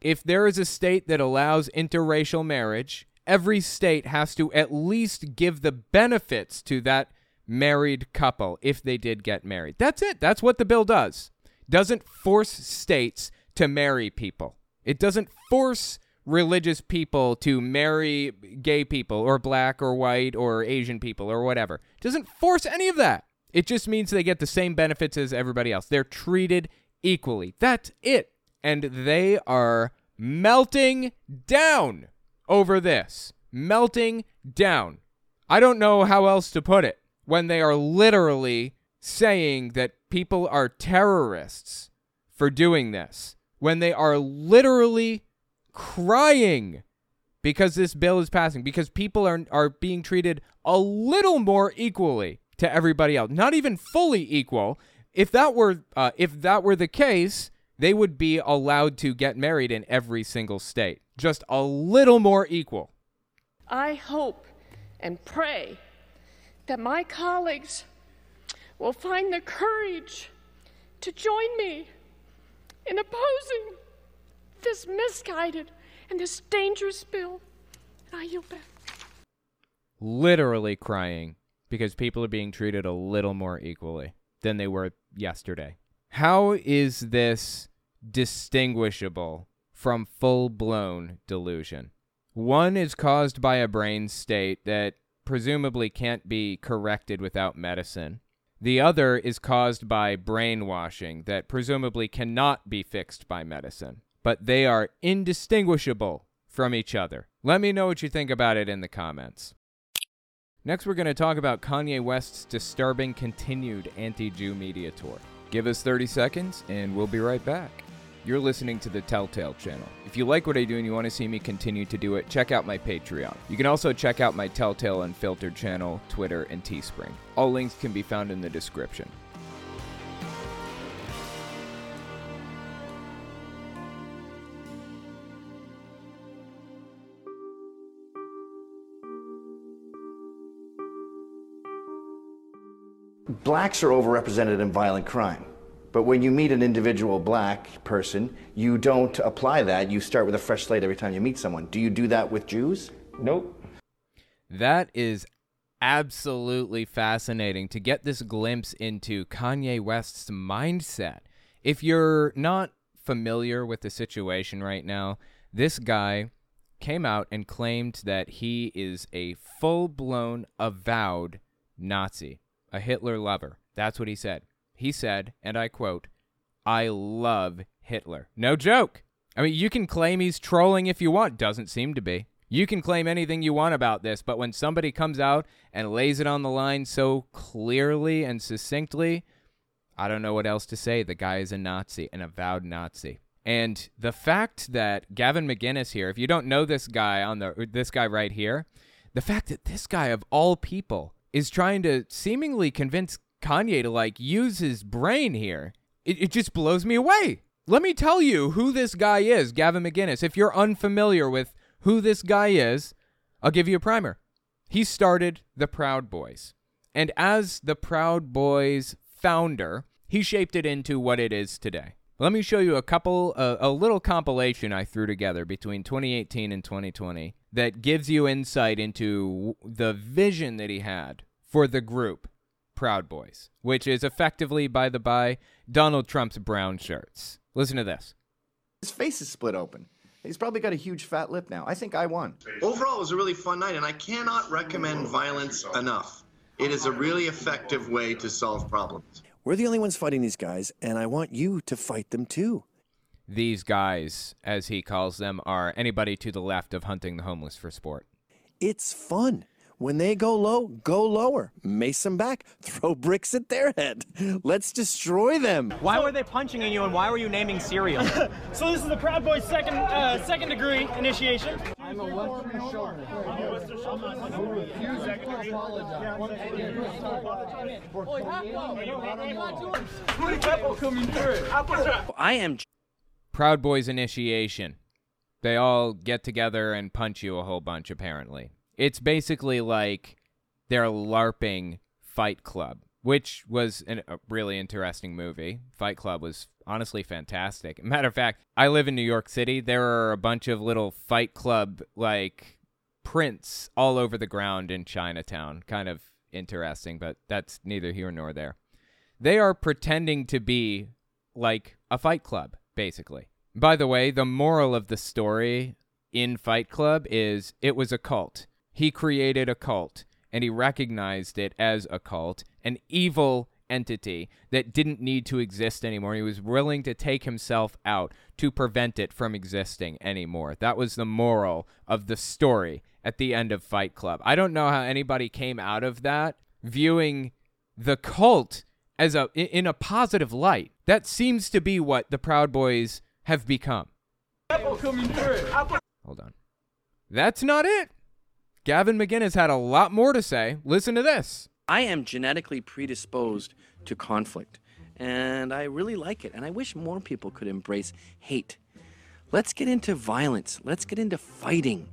If there is a state that allows interracial marriage, every state has to at least give the benefits to that married couple if they did get married. That's it. That's what the bill does. Doesn't force states to marry people. It doesn't force religious people to marry gay people or black or white or Asian people or whatever. It doesn't force any of that. It just means they get the same benefits as everybody else. They're treated equally. That's it. And they are melting down over this. Melting down. I don't know how else to put it when they are literally saying that people are terrorists for doing this. When they are literally crying because this bill is passing because people are are being treated a little more equally to everybody else. Not even fully equal. If that were uh, if that were the case they would be allowed to get married in every single state. Just a little more equal. I hope and pray that my colleagues will find the courage to join me in opposing this misguided and this dangerous bill. And I yield back. Literally crying because people are being treated a little more equally than they were yesterday. How is this distinguishable from full blown delusion? One is caused by a brain state that presumably can't be corrected without medicine. The other is caused by brainwashing that presumably cannot be fixed by medicine but they are indistinguishable from each other. Let me know what you think about it in the comments. Next, we're going to talk about Kanye West's disturbing continued anti Jew media tour. Give us 30 seconds, and we'll be right back. You're listening to the Telltale channel. If you like what I do and you want to see me continue to do it, check out my Patreon. You can also check out my Telltale Unfiltered channel, Twitter, and Teespring. All links can be found in the description. Blacks are overrepresented in violent crime. But when you meet an individual black person, you don't apply that. You start with a fresh slate every time you meet someone. Do you do that with Jews? Nope. That is absolutely fascinating to get this glimpse into Kanye West's mindset. If you're not familiar with the situation right now, this guy came out and claimed that he is a full blown, avowed Nazi a Hitler lover. That's what he said. He said, and I quote, I love Hitler. No joke. I mean, you can claim he's trolling if you want. Doesn't seem to be. You can claim anything you want about this, but when somebody comes out and lays it on the line so clearly and succinctly, I don't know what else to say. The guy is a Nazi, an avowed Nazi. And the fact that Gavin McGinnis here, if you don't know this guy on the this guy right here, the fact that this guy of all people is trying to seemingly convince Kanye to like use his brain here, it, it just blows me away. Let me tell you who this guy is, Gavin McInnes. If you're unfamiliar with who this guy is, I'll give you a primer. He started the Proud Boys. And as the Proud Boys founder, he shaped it into what it is today. Let me show you a couple, uh, a little compilation I threw together between 2018 and 2020 that gives you insight into the vision that he had for the group Proud Boys, which is effectively, by the by, Donald Trump's brown shirts. Listen to this. His face is split open. He's probably got a huge fat lip now. I think I won. Overall, it was a really fun night, and I cannot recommend violence enough. It is a really effective way to solve problems. We're the only ones fighting these guys, and I want you to fight them too. These guys, as he calls them, are anybody to the left of hunting the homeless for sport. It's fun. When they go low, go lower. Mace them back. Throw bricks at their head. Let's destroy them. Why were they punching at you, and why were you naming cereal? so this is the Proud Boys' second uh, second degree initiation. I'm a Western Shore. I'm a Western I am. Proud Boys initiation. They all get together and punch you a whole bunch, apparently. It's basically like they're LARPing Fight Club, which was an, a really interesting movie. Fight Club was honestly fantastic. Matter of fact, I live in New York City. There are a bunch of little Fight Club like prints all over the ground in Chinatown. Kind of interesting, but that's neither here nor there. They are pretending to be like a fight club, basically. By the way, the moral of the story in Fight Club is it was a cult. He created a cult and he recognized it as a cult, an evil entity that didn't need to exist anymore. He was willing to take himself out to prevent it from existing anymore. That was the moral of the story at the end of Fight Club. I don't know how anybody came out of that viewing the cult as a in a positive light. That seems to be what the Proud Boys have become. Hold on. That's not it. Gavin McInnes had a lot more to say. Listen to this. I am genetically predisposed to conflict, and I really like it, and I wish more people could embrace hate. Let's get into violence. Let's get into fighting.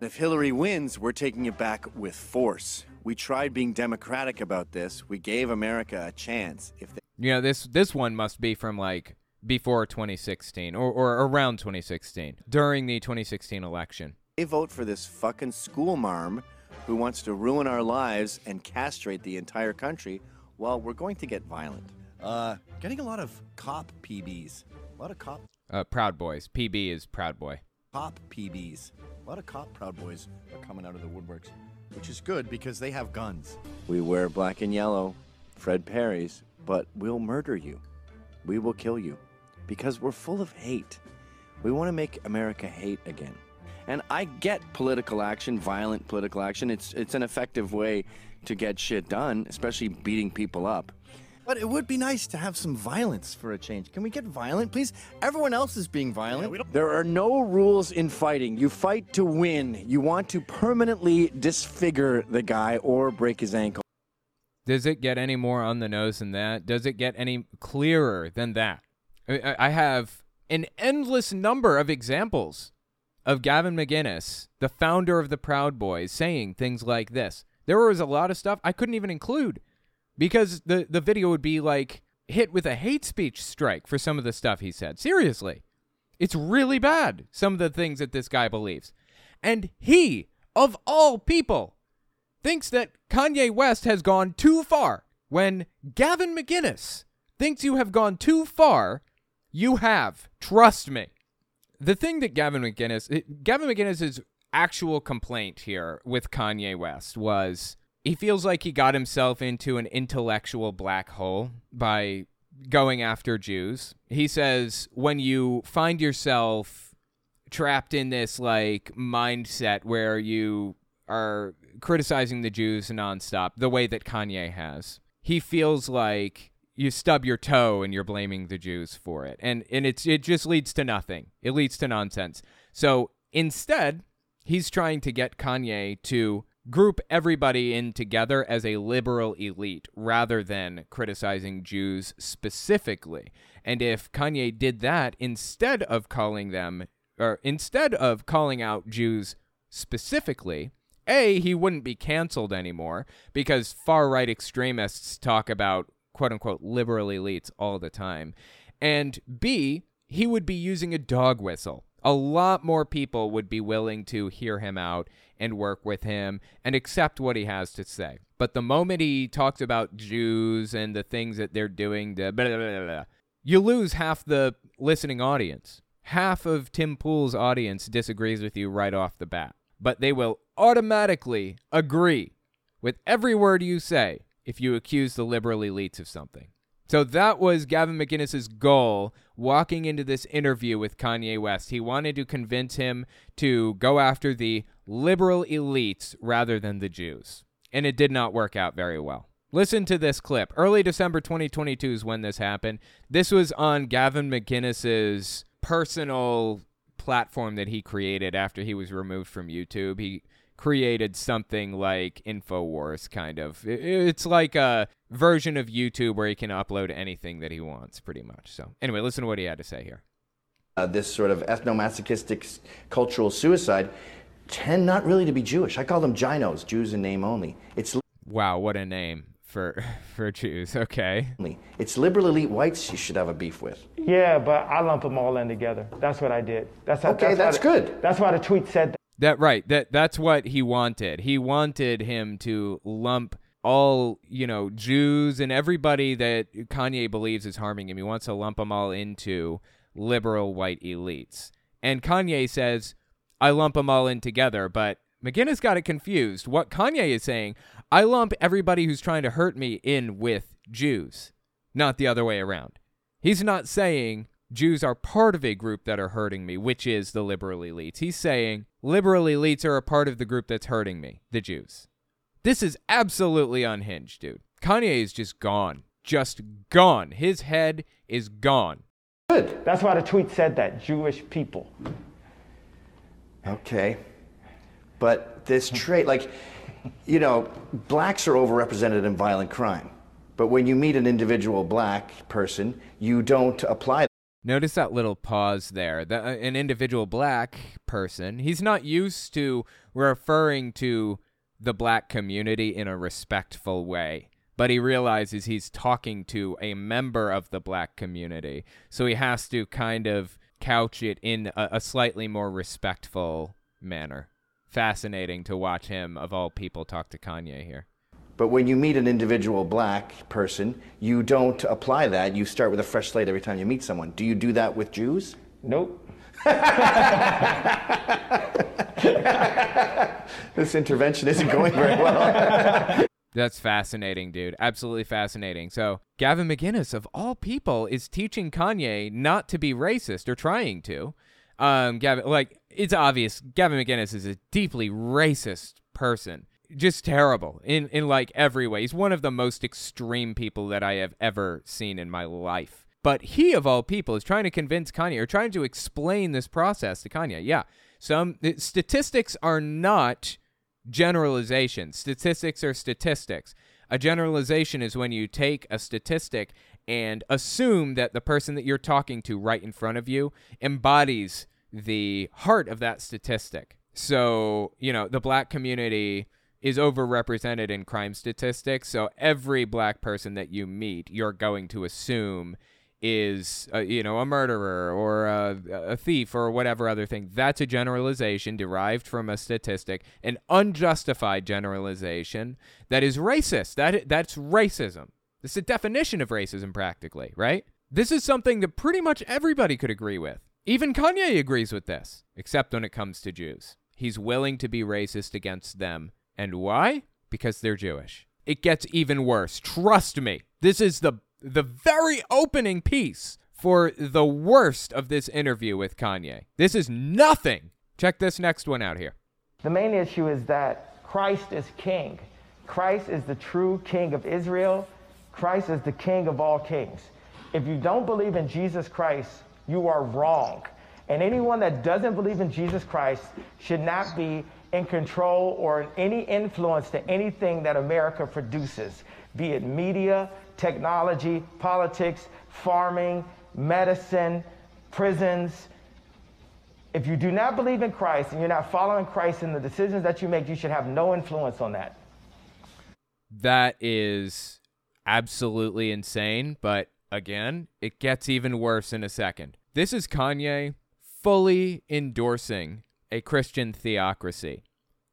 If Hillary wins, we're taking it back with force. We tried being democratic about this. We gave America a chance. If they- You know, this this one must be from like before 2016 or, or around 2016 during the 2016 election. they vote for this fucking school marm who wants to ruin our lives and castrate the entire country, well, we're going to get violent. Uh, getting a lot of cop PBs. A lot of cop Uh, Proud Boys. PB is Proud Boy. cop PBs. A lot of cop proud boys are coming out of the woodworks, which is good because they have guns. We wear black and yellow, Fred Perry's, but we'll murder you. We will kill you because we're full of hate. We want to make America hate again. And I get political action, violent political action. It's it's an effective way to get shit done, especially beating people up. But it would be nice to have some violence for a change. Can we get violent, please? Everyone else is being violent. there are no rules in fighting. You fight to win. You want to permanently disfigure the guy or break his ankle. Does it get any more on the nose than that? Does it get any clearer than that? I- I I have an endless number of examples of Gavin McGinnis, the founder of the Proud Boys, saying things like this. There was a lot of stuff I couldn't even include because the, the video would be like hit with a hate speech strike for some of the stuff he said. Seriously. It's really bad, some of the things that this guy believes. And he, of all people, thinks that Kanye West has gone too far. When Gavin McGinnis thinks you have gone too far, you have. Trust me. The thing that Gavin McGinnis, Gavin McGinnis's actual complaint here with Kanye West was he feels like he got himself into an intellectual black hole by going after Jews. He says when you find yourself trapped in this like mindset where you are criticizing the Jews nonstop, the way that Kanye has, he feels like you stub your toe and you're blaming the Jews for it. And and it's it just leads to nothing. It leads to nonsense. So instead, he's trying to get Kanye to group everybody in together as a liberal elite rather than criticizing Jews specifically. And if Kanye did that instead of calling them or instead of calling out Jews specifically, a, he wouldn't be canceled anymore because far right extremists talk about quote unquote liberal elites all the time. And B, he would be using a dog whistle. A lot more people would be willing to hear him out and work with him and accept what he has to say. But the moment he talks about Jews and the things that they're doing, blah, blah, blah, you lose half the listening audience. Half of Tim Pool's audience disagrees with you right off the bat, but they will automatically agree with every word you say if you accuse the liberal elites of something. So that was Gavin McInnes's goal walking into this interview with Kanye West. He wanted to convince him to go after the liberal elites rather than the Jews. And it did not work out very well. Listen to this clip. Early December 2022 is when this happened. This was on Gavin McInnes's personal platform that he created after he was removed from YouTube. He created something like InfoWars, kind of. It's like a version of YouTube where he can upload anything that he wants, pretty much. So, anyway, listen to what he had to say here. Uh, this sort of ethnomasochistic cultural suicide tend not really to be Jewish. I call them JINOs, Jews in name only. It's wow, what a name for for Jews. Okay, it's liberal elite whites you should have a beef with. Yeah, but I lump them all in together. That's what I did. That's how, okay. That's, that's good. that's why the tweet said that. That right. That that's what he wanted. He wanted him to lump all, you know, Jews and everybody that Kanye believes is harming him. He wants to lump them all into liberal white elites. And Kanye says, "I lump them all in together," but McGinnis got it confused. What Kanye is saying, I lump everybody who's trying to hurt me in with Jews, not the other way around. He's not saying Jews are part of a group that are hurting me, which is the liberal elites. He's saying liberal elites are a part of the group that's hurting me, the Jews. This is absolutely unhinged, dude. Kanye is just gone. Just gone. His head is gone. Good. That's why the tweet said that Jewish people. Okay. But this trait, like, you know, blacks are overrepresented in violent crime. But when you meet an individual black person, you don't apply Notice that little pause there. The, uh, an individual black person, he's not used to referring to the black community in a respectful way, but he realizes he's talking to a member of the black community. So he has to kind of couch it in a, a slightly more respectful manner. Fascinating to watch him, of all people, talk to Kanye here. But when you meet an individual black person, you don't apply that. You start with a fresh slate every time you meet someone. Do you do that with Jews? Nope. this intervention isn't going very well. That's fascinating, dude. Absolutely fascinating. So, Gavin McInnes, of all people, is teaching Kanye not to be racist or trying to. Um, Gavin, like, it's obvious Gavin McInnes is a deeply racist person just terrible in in like every way. He's one of the most extreme people that I have ever seen in my life. But he of all people is trying to convince Kanye or trying to explain this process to Kanye. Yeah. Some statistics are not generalizations. Statistics are statistics. A generalization is when you take a statistic and assume that the person that you're talking to right in front of you embodies the heart of that statistic. So, you know, the black community is overrepresented in crime statistics. So every black person that you meet, you're going to assume is uh, you know a murderer or a, a, thief or whatever other thing. That's a generalization derived from a statistic, an unjustified generalization that is racist. That that's racism. Is a definition of racism practically, right? This is something that pretty much everybody could agree with. Even Kanye agrees with this, except when it comes to Jews. He's willing to be racist against them and why? because they're Jewish. It gets even worse. Trust me. This is the the very opening piece for the worst of this interview with Kanye. This is nothing. Check this next one out here. The main issue is that Christ is king. Christ is the true king of Israel. Christ is the king of all kings. If you don't believe in Jesus Christ, you are wrong. And anyone that doesn't believe in Jesus Christ should not be in control or any influence to anything that America produces, be it media, technology, politics, farming, medicine, prisons. If you do not believe in Christ and you're not following Christ in the decisions that you make, you should have no influence on that. That is absolutely insane, but again, it gets even worse in a second. This is Kanye fully endorsing a Christian theocracy,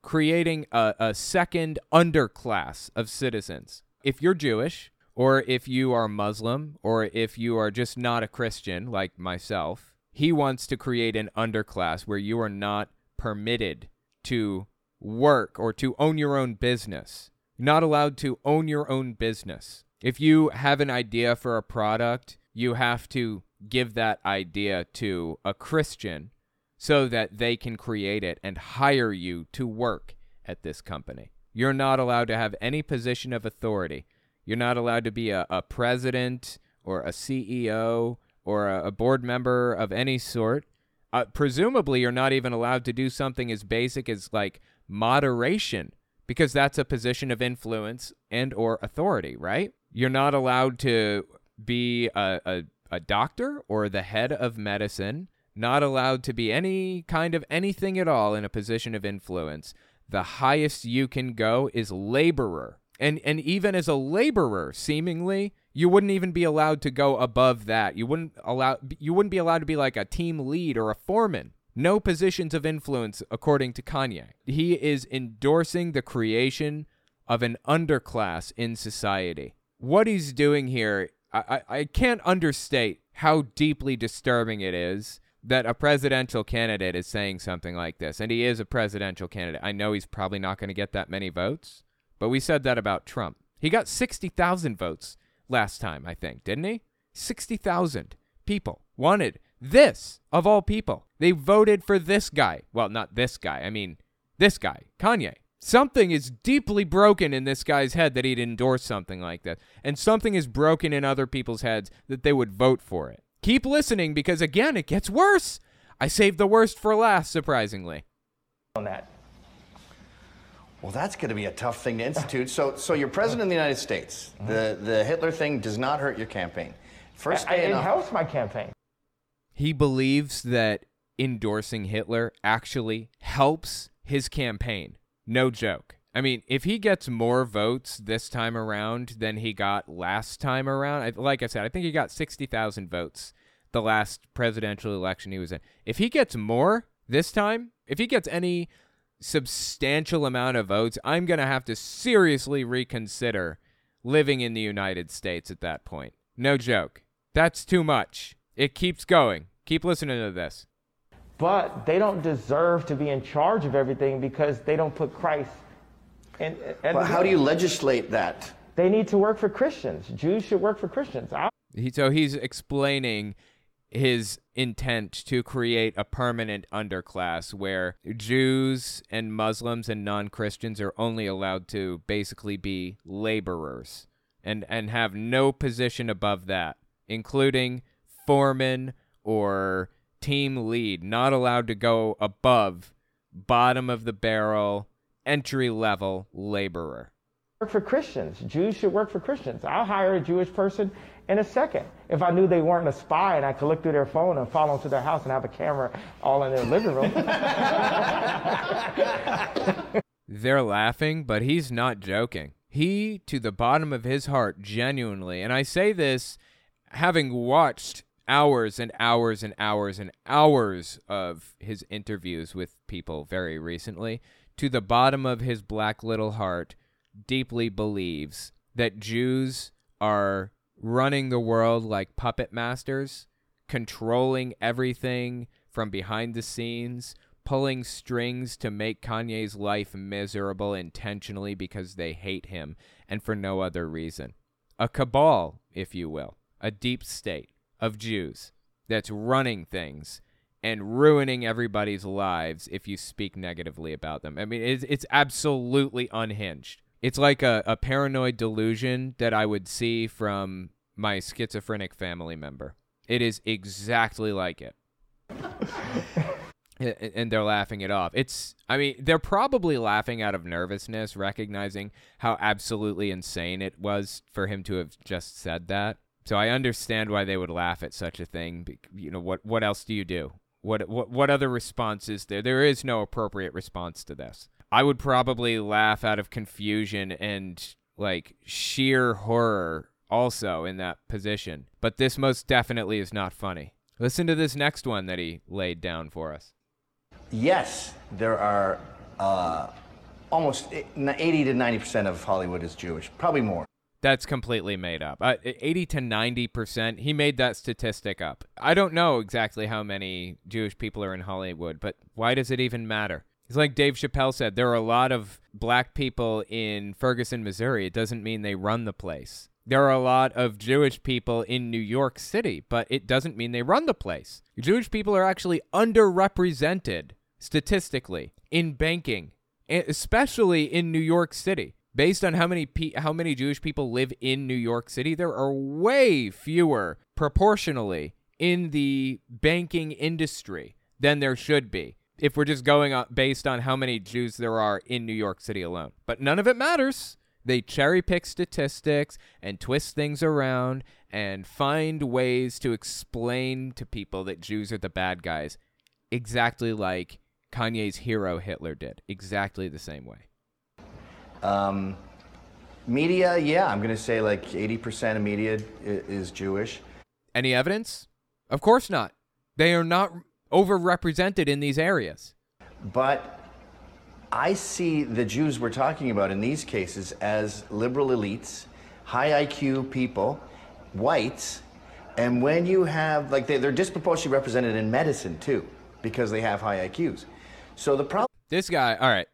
creating a, a second underclass of citizens. If you're Jewish, or if you are Muslim, or if you are just not a Christian like myself, he wants to create an underclass where you are not permitted to work or to own your own business. Not allowed to own your own business. If you have an idea for a product, you have to give that idea to a Christian so that they can create it and hire you to work at this company. You're not allowed to have any position of authority. You're not allowed to be a, a president or a CEO or a, a board member of any sort. Uh, presumably, you're not even allowed to do something as basic as like moderation because that's a position of influence and or authority, right? You're not allowed to be a, a, a doctor or the head of medicine, not allowed to be any kind of anything at all in a position of influence. The highest you can go is laborer. And and even as a laborer, seemingly, you wouldn't even be allowed to go above that. You wouldn't allow you wouldn't be allowed to be like a team lead or a foreman. No positions of influence according to Kanye. He is endorsing the creation of an underclass in society. What he's doing here, I, I, I can't understate how deeply disturbing it is that a presidential candidate is saying something like this. And he is a presidential candidate. I know he's probably not going to get that many votes, but we said that about Trump. He got 60,000 votes last time, I think, didn't he? 60,000 people wanted this of all people. They voted for this guy. Well, not this guy. I mean, this guy, Kanye. Something is deeply broken in this guy's head that he'd endorse something like that. And something is broken in other people's heads that they would vote for it. Keep listening because, again, it gets worse. I saved the worst for last, surprisingly. On that. Well, that's going to be a tough thing to institute. So, so you're president of the United States. The the Hitler thing does not hurt your campaign. First I- day in it office- helps my campaign. He believes that endorsing Hitler actually helps his campaign. No joke. I mean, if he gets more votes this time around than he got last time around, like I said, I think he got 60,000 votes the last presidential election he was in. If he gets more this time, if he gets any substantial amount of votes, I'm going to have to seriously reconsider living in the United States at that point. No joke. That's too much. It keeps going. Keep listening to this. But they don't deserve to be in charge of everything because they don't put Christ in. in But how do you legislate that? They need to work for Christians. Jews should work for Christians. I- He, so he's explaining his intent to create a permanent underclass where Jews and Muslims and non-Christians are only allowed to basically be laborers and and have no position above that, including foreman or team lead, not allowed to go above bottom of the barrel entry level laborer. work for Christians. Jews should work for Christians. I'll hire a Jewish person in a second if I knew they weren't a spy and I could look through their phone and follow them to their house and have a camera all in their living room. They're laughing, but he's not joking. He, to the bottom of his heart, genuinely, and I say this having watched hours and hours and hours and hours of his interviews with people very recently, to the bottom of his black little heart, deeply believes that Jews are running the world like puppet masters, controlling everything from behind the scenes, pulling strings to make Kanye's life miserable intentionally because they hate him and for no other reason. A cabal, if you will, a deep state of Jews that's running things and ruining everybody's lives if you speak negatively about them. I mean, it's, it's absolutely unhinged. It's like a, a paranoid delusion that I would see from my schizophrenic family member. It is exactly like it. And they're laughing it off. It's, I mean, they're probably laughing out of nervousness, recognizing how absolutely insane it was for him to have just said that. So I understand why they would laugh at such a thing. You know, what what else do you do? What what what other response is there? There is no appropriate response to this. I would probably laugh out of confusion and like sheer horror also in that position. But this most definitely is not funny. Listen to this next one that he laid down for us. Yes, there are uh, almost 80 to 90 percent of Hollywood is Jewish, probably more. That's completely made up. Uh, 80 to 90%. He made that statistic up. I don't know exactly how many Jewish people are in Hollywood, but why does it even matter? It's like Dave Chappelle said there are a lot of black people in Ferguson, Missouri. It doesn't mean they run the place. There are a lot of Jewish people in New York City, but it doesn't mean they run the place. Jewish people are actually underrepresented statistically in banking, especially in New York City. Based on how many pe- how many Jewish people live in New York City, there are way fewer proportionally in the banking industry than there should be. If we're just going based on how many Jews there are in New York City alone. But none of it matters. They cherry pick statistics and twist things around and find ways to explain to people that Jews are the bad guys, exactly like Kanye's hero Hitler did, exactly the same way. Um, media, yeah, I'm going to say like 80% of media is Jewish. Any evidence? Of course not. They are not overrepresented in these areas. But I see the Jews we're talking about in these cases as liberal elites, high IQ people, whites, and when you have, like, they, they're disproportionately represented in medicine too, because they have high IQs. So the problem. This guy, all right,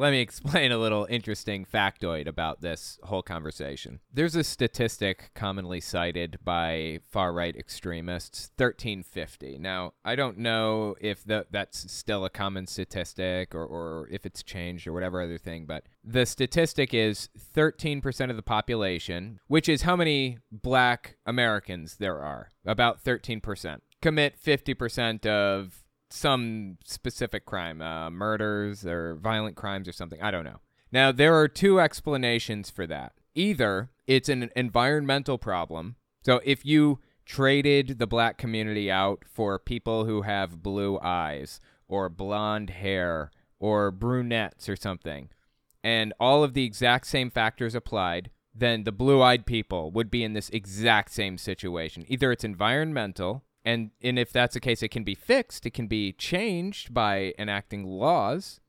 let me explain a little interesting factoid about this whole conversation. There's a statistic commonly cited by far right extremists 1350. Now, I don't know if the, that's still a common statistic or, or if it's changed or whatever other thing, but the statistic is 13% of the population, which is how many black Americans there are, about 13%, commit 50% of some specific crime, uh, murders or violent crimes or something. I don't know. Now, there are two explanations for that. Either it's an environmental problem. So if you traded the black community out for people who have blue eyes or blonde hair or brunettes or something, and all of the exact same factors applied, then the blue eyed people would be in this exact same situation. Either it's environmental, and, and if that's the case, it can be fixed, it can be changed by enacting laws,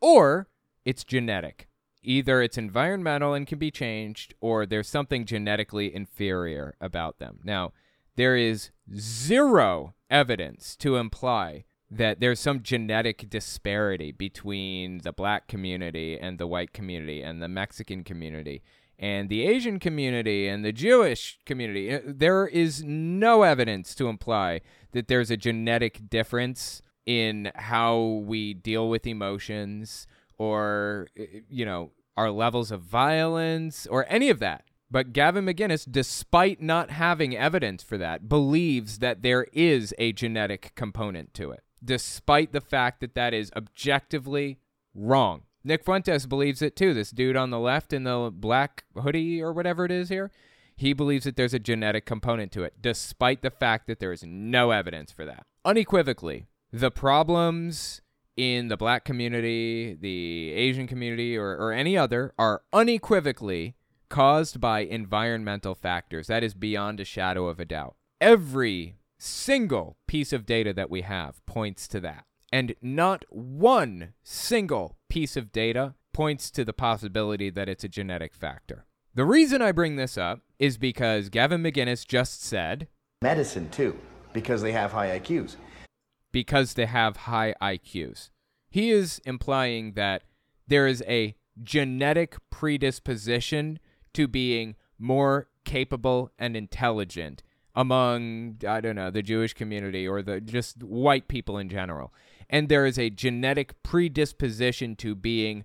or it's genetic. Either it's environmental and can be changed, or there's something genetically inferior about them. Now, there is zero evidence to imply that there's some genetic disparity between the black community and the white community and the Mexican community and the Asian community and the Jewish community. Uh, There is no evidence to imply that there's a genetic difference in how we deal with emotions or, uh, you know, our levels of violence or any of that. But Gavin McInnes, despite not having evidence for that, believes that there is a genetic component to it, despite the fact that that is objectively wrong. Nick Fuentes believes it too. This dude on the left in the black hoodie or whatever it is here, he believes that there's a genetic component to it, despite the fact that there is no evidence for that. Unequivocally, the problems in the black community, the Asian community, or, or any other are unequivocally caused by environmental factors. That is beyond a shadow of a doubt. Every single piece of data that we have points to that. And not one single piece of data points to the possibility that it's a genetic factor. The reason I bring this up is because Gavin McInnes just said Medicine too, because they have high IQs. because they have high IQs. He is implying that there is a genetic predisposition to being more capable and intelligent among I don't know the Jewish community or the just white people in general. And there is a genetic predisposition to being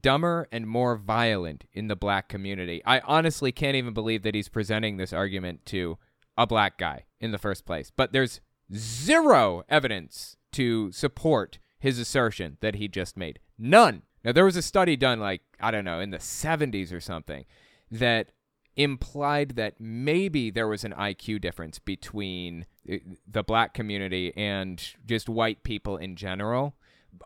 dumber and more violent in the black community. I honestly can't even believe that he's presenting this argument to a black guy in the first place. But there's zero evidence to support his assertion that he just made. None. Now there was a study done like I don't know in the 70s or something that implied that maybe there was an IQ difference between uh, the black community and just white people in general.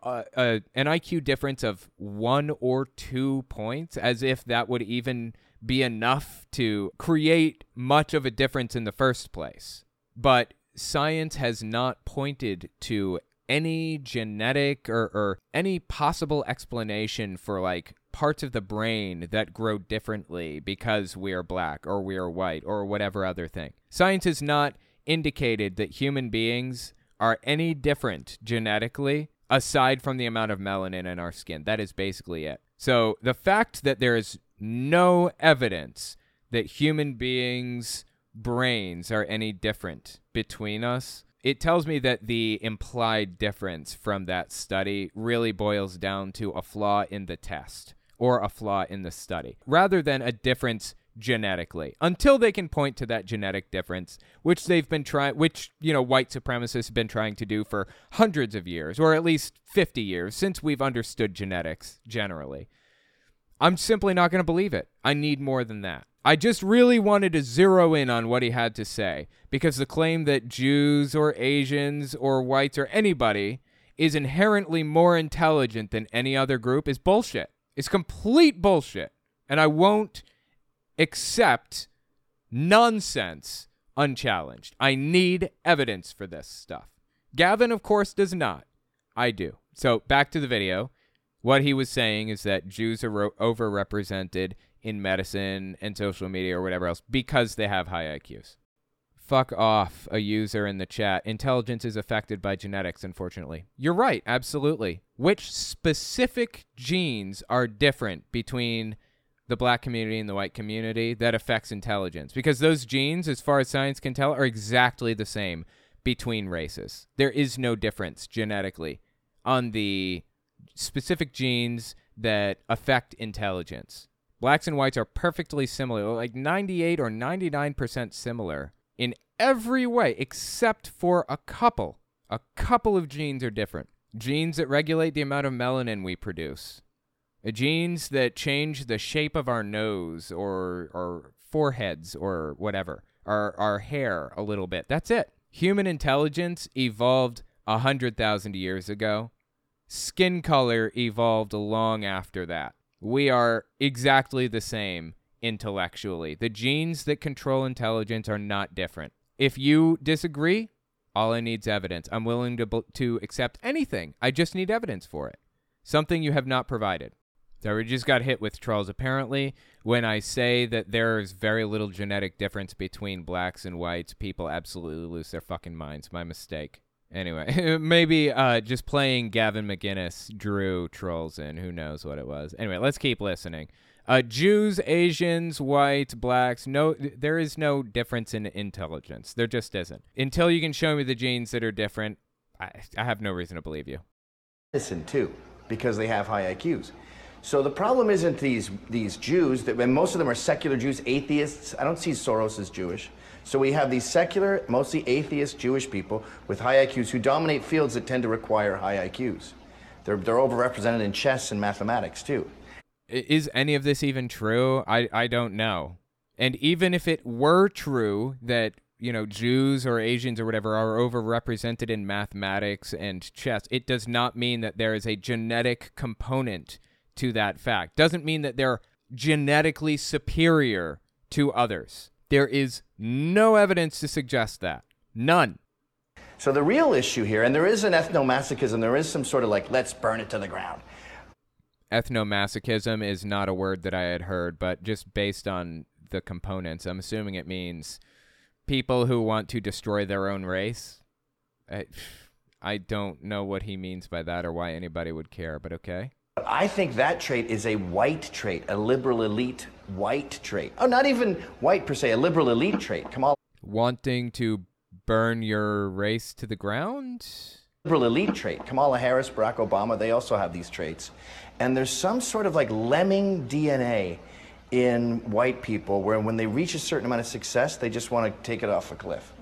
Uh, uh, an IQ difference of one or two points, as if that would even be enough to create much of a difference in the first place. But science has not pointed to any genetic or, or any possible explanation for like parts of the brain that grow differently because we are black or we are white or whatever other thing. Science has not indicated that human beings are any different genetically aside from the amount of melanin in our skin. That is basically it. So the fact that there is no evidence that human beings' brains are any different between us it tells me that the implied difference from that study really boils down to a flaw in the test or a flaw in the study rather than a difference genetically until they can point to that genetic difference which they've been trying which you know white supremacists have been trying to do for hundreds of years or at least 50 years since we've understood genetics generally. I'm simply not going to believe it. I need more than that. I just really wanted to zero in on what he had to say because the claim that Jews or Asians or whites or anybody is inherently more intelligent than any other group is bullshit. It's complete bullshit. And I won't accept nonsense unchallenged. I need evidence for this stuff. Gavin, of course, does not. I do. So back to the video. What he was saying is that Jews are overrepresented in medicine and social media or whatever else because they have high IQs. Fuck off, a user in the chat. Intelligence is affected by genetics, unfortunately. You're right, absolutely. Which specific genes are different between the black community and the white community that affects intelligence? Because those genes, as far as science can tell, are exactly the same between races. There is no difference genetically on the specific genes that affect intelligence. Blacks and whites are perfectly similar, like 98 or 99% similar in every way, except for a couple. A couple of genes are different. Genes that regulate the amount of melanin we produce. Uh, genes that change the shape of our nose or, or foreheads or whatever, our, our hair a little bit. That's it. Human intelligence evolved 100,000 years ago. Skin color evolved long after that we are exactly the same intellectually. The genes that control intelligence are not different. If you disagree, all I need is evidence. I'm willing to to accept anything. I just need evidence for it. Something you have not provided. So we just got hit with trolls. Apparently, when I say that there is very little genetic difference between blacks and whites, people absolutely lose their fucking minds. My mistake. Anyway, maybe uh, just playing Gavin McInnes drew trolls in. Who knows what it was? Anyway, let's keep listening. Uh, Jews, Asians, whites, blacks, no, there is no difference in intelligence. There just isn't. Until you can show me the genes that are different, I, I have no reason to believe you. Listen, too, because they have high IQs. So the problem isn't these these Jews that and most of them are secular Jews, atheists. I don't see Soros as Jewish. So we have these secular, mostly atheist Jewish people with high IQs who dominate fields that tend to require high IQs. They're, they're overrepresented in chess and mathematics too. Is any of this even true? I, I don't know. And even if it were true that, you know, Jews or Asians or whatever are overrepresented in mathematics and chess, it does not mean that there is a genetic component to that fact. Doesn't mean that they're genetically superior to others. There is no evidence to suggest that. None. So the real issue here, and there is an ethnomasochism, there is some sort of like, let's burn it to the ground. Ethnomasochism is not a word that I had heard, but just based on the components, I'm assuming it means people who want to destroy their own race. I, I don't know what he means by that or why anybody would care, but okay. I think that trait is a white trait, a liberal elite white trait. Oh, not even white per se, a liberal elite trait. Kamala. Wanting to burn your race to the ground? Liberal elite trait. Kamala Harris, Barack Obama, they also have these traits. And there's some sort of like lemming DNA in white people where when they reach a certain amount of success, they just want to take it off a cliff.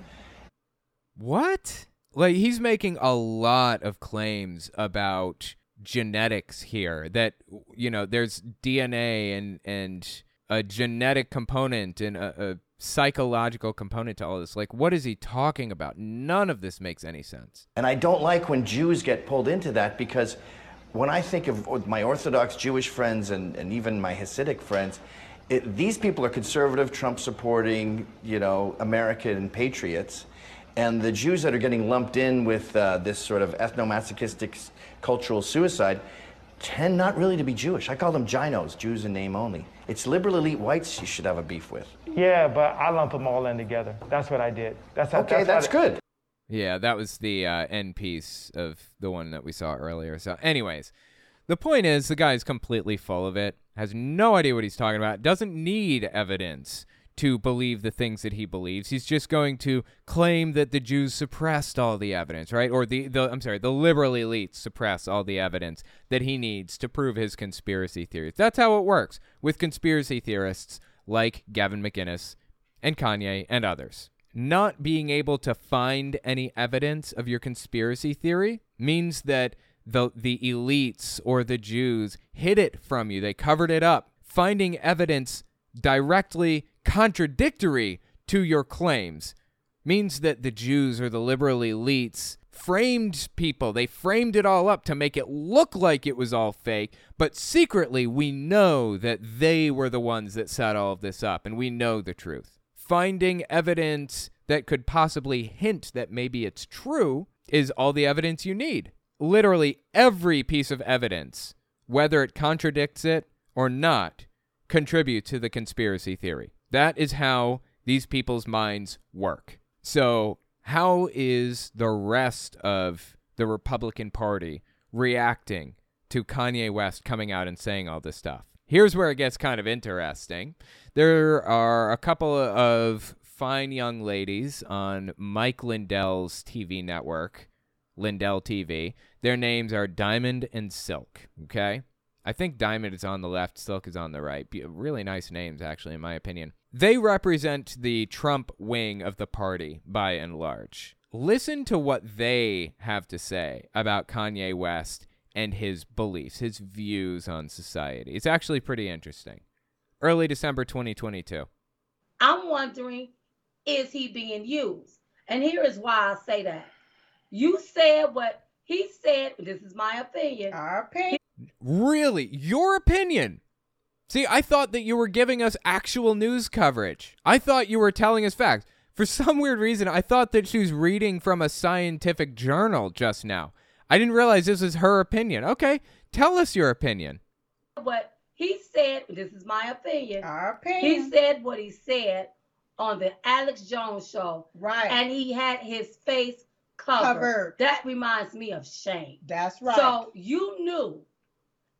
What? Like he's making a lot of claims about genetics here that you know there's DNA and and a genetic component and a, a psychological component to all this. Like what is he talking about? None of this makes any sense. And I don't like when Jews get pulled into that because when I think of my Orthodox Jewish friends and, and even my Hasidic friends, it, these people are conservative, Trump supporting, you know, American patriots. And the Jews that are getting lumped in with uh, this sort of ethno-masochistic cultural suicide tend not really to be Jewish. I call them JINOs, Jews in name only. It's liberal elite whites you should have a beef with. Yeah, but I lump them all in together. That's what I did. That's how, okay, that's, that's good. Yeah, that was the uh, end piece of the one that we saw earlier. So, anyways, the point is the guy's completely full of it, has no idea what he's talking about, doesn't need evidence to believe the things that he believes. He's just going to claim that the Jews suppressed all the evidence, right? Or the, the I'm sorry, the liberal elites suppress all the evidence that he needs to prove his conspiracy theories. That's how it works with conspiracy theorists like Gavin McInnes and Kanye and others. Not being able to find any evidence of your conspiracy theory means that the the elites or the Jews hid it from you. They covered it up. Finding evidence directly contradictory to your claims means that the Jews or the liberal elites framed people. They framed it all up to make it look like it was all fake, but secretly we know that they were the ones that set all of this up and we know the truth. Finding evidence that could possibly hint that maybe it's true is all the evidence you need. Literally every piece of evidence, whether it contradicts it or not, contribute to the conspiracy theory. That is how these people's minds work. So, how is the rest of the Republican Party reacting to Kanye West coming out and saying all this stuff? Here's where it gets kind of interesting. There are a couple of fine young ladies on Mike Lindell's TV network, Lindell TV. Their names are Diamond and Silk, okay? I think Diamond is on the left, Silk is on the right. Really nice names, actually, in my opinion. They represent the Trump wing of the party by and large. Listen to what they have to say about Kanye West and his beliefs, his views on society. It's actually pretty interesting. Early December 2022. I'm wondering, is he being used? And here is why I say that. You said what he said. This is my opinion. Our opinion. Really? Your opinion? See, I thought that you were giving us actual news coverage. I thought you were telling us facts. For some weird reason, I thought that she was reading from a scientific journal just now. I didn't realize this was her opinion. Okay, tell us your opinion. What he said, this is my opinion. Our opinion. He said what he said on the Alex Jones show. Right. And he had his face covered. Covered. That reminds me of shame. That's right. So you knew,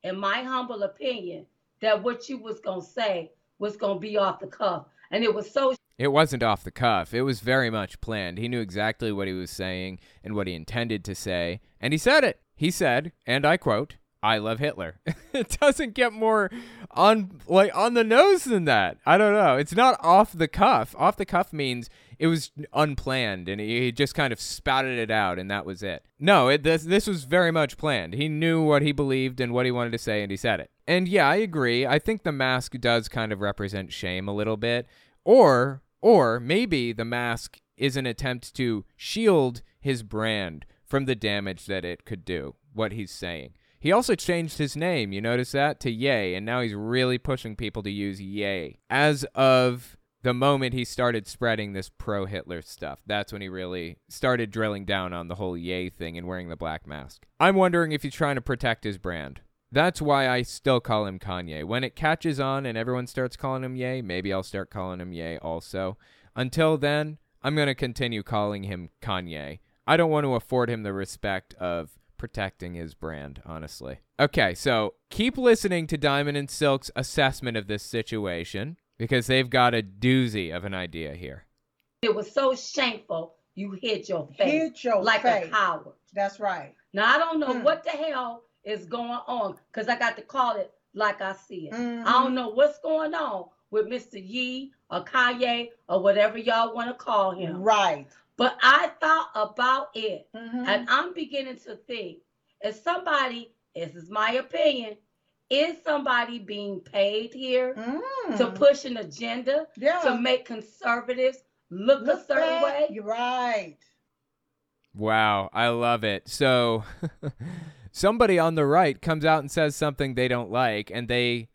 in my humble opinion, that what you was gonna say was gonna be off the cuff. And it was so It wasn't off the cuff. It was very much planned. He knew exactly what he was saying and what he intended to say, and he said it. He said, and I quote, I love Hitler. it doesn't get more on like on the nose than that. I don't know. It's not off the cuff. Off the cuff means it was unplanned and he just kind of spouted it out and that was it. No, it, this this was very much planned. He knew what he believed and what he wanted to say and he said it. And yeah, I agree. I think the mask does kind of represent shame a little bit. Or or maybe the mask is an attempt to shield his brand from the damage that it could do, what he's saying. He also changed his name, you notice that, to Ye, and now he's really pushing people to use Ye. As of the moment he started spreading this pro Hitler stuff, that's when he really started drilling down on the whole Ye thing and wearing the black mask. I'm wondering if he's trying to protect his brand. That's why I still call him Kanye. When it catches on and everyone starts calling him Ye, maybe I'll start calling him Ye also. Until then, I'm going to continue calling him Kanye I don't want to afford him the respect of protecting his brand, honestly. Okay, so keep listening to Diamond and Silk's assessment of this situation because they've got a doozy of an idea here. It was so shameful. You hit your face Hit your like face. a coward. That's right. Now I don't know Mm. what the hell is going on because I got to call it like I see it. Mhm. I don't know what's going on with Mr. Ye or Kanye or whatever y'all want to call him. Right. But I thought about it, Mhm. and I'm beginning to think: is somebody? This is my opinion. Is somebody being paid here to Mm. push an agenda Yeah. to make conservatives look, a certain bad. way? You're right. Wow, I love it. So somebody on the right comes out and says something they don't like, and they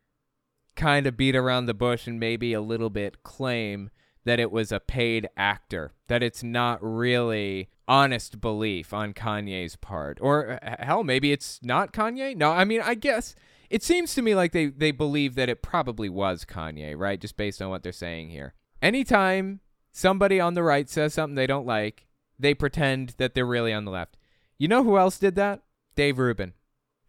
kind of beat around the bush and maybe a little bit claim that it was a paid actor, that it's not really honest belief on Kanye's part. Or uh, hell, maybe it's not Kanye? No, I mean, I guess it seems to me like they, they believe that it probably was Kanye, right? Just based on what they're saying here. Anytime somebody on the right says something they don't like, they pretend that they're really on the left. You know who else did that? Dave Rubin.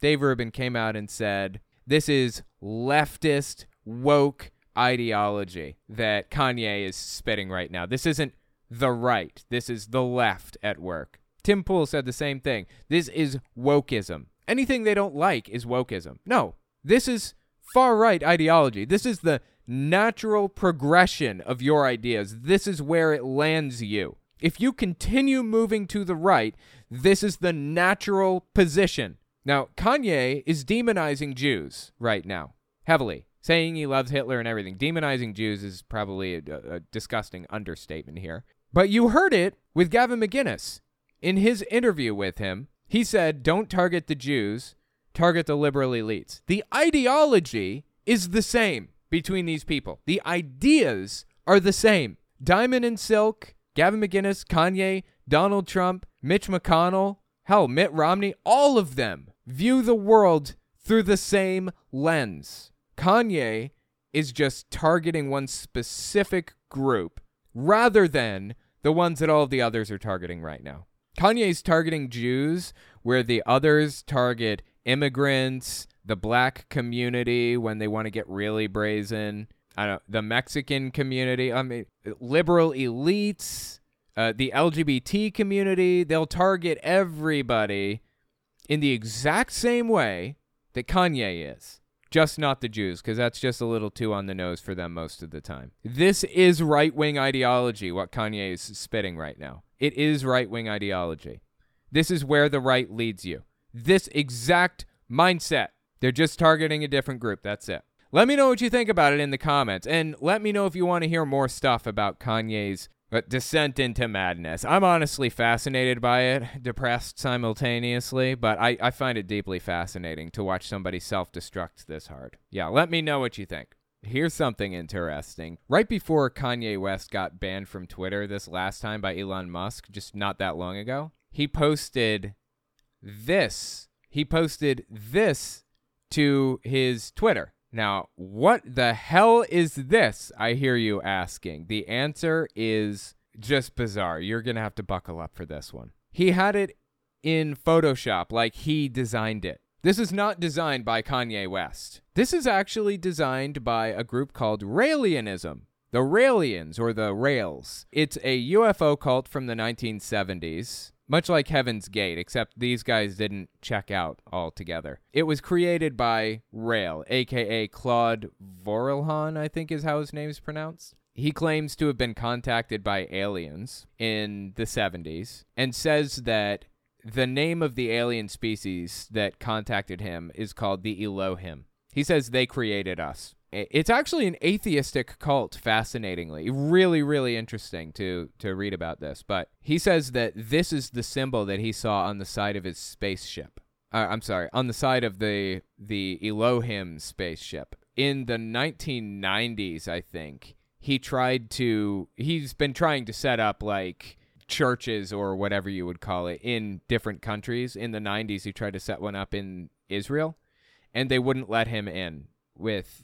Dave Rubin came out and said, This is leftist, woke ideology that Kanye is spitting right now. This isn't the right, this is the left at work. Tim Pool said the same thing. This is wokeism. Anything they don't like is wokeism. No, this is far right ideology. This is the natural progression of your ideas. This is where it lands you. If you continue moving to the right, this is the natural position. Now, Kanye is demonizing Jews right now, heavily, saying he loves Hitler and everything. Demonizing Jews is probably a, a disgusting understatement here. But you heard it with Gavin McInnes. In his interview with him, he said, Don't target the Jews, target the liberal elites. The ideology is the same between these people, the ideas are the same. Diamond and Silk, Gavin McInnes, Kanye, Donald Trump, Mitch McConnell, hell, Mitt Romney, all of them view the world through the same lens. Kanye is just targeting one specific group rather than the ones that all of the others are targeting right now. Kanye's targeting Jews where the others target immigrants, the black community when they want to get really brazen. I don't the Mexican community, I mean liberal elites, uh, the LGBT community, they'll target everybody in the exact same way that Kanye is. Just not the Jews, because that's just a little too on the nose for them most of the time. This is right wing ideology, what Kanye is spitting right now. It is right wing ideology. This is where the right leads you. This exact mindset. They're just targeting a different group. That's it. Let me know what you think about it in the comments. And let me know if you want to hear more stuff about Kanye's uh, descent into madness. I'm honestly fascinated by it, depressed simultaneously, but I, I find it deeply fascinating to watch somebody self destruct this hard. Yeah, let me know what you think. Here's something interesting. Right before Kanye West got banned from Twitter this last time by Elon Musk, just not that long ago, he posted this. He posted this to his Twitter. Now, what the hell is this? I hear you asking. The answer is just bizarre. You're going to have to buckle up for this one. He had it in Photoshop like he designed it. This is not designed by Kanye West. This is actually designed by a group called Raelianism. The Raelians, or the Rails. It's a UFO cult from the 1970s, much like Heaven's Gate, except these guys didn't check out altogether. It was created by Raël, aka Claude Vorilhon, I think is how his name is pronounced. He claims to have been contacted by aliens in the 70s and says that the name of the alien species that contacted him is called the Elohim. He says they created us. It's actually an atheistic cult, fascinatingly. Really, really interesting to, to read about this. But he says that this is the symbol that he saw on the side of his spaceship. Uh, I'm sorry, on the side of the, the Elohim spaceship. In the 1990s, I think, he tried to, he's been trying to set up like churches or whatever you would call it in different countries. In the 90s, he tried to set one up in Israel, and they wouldn't let him in with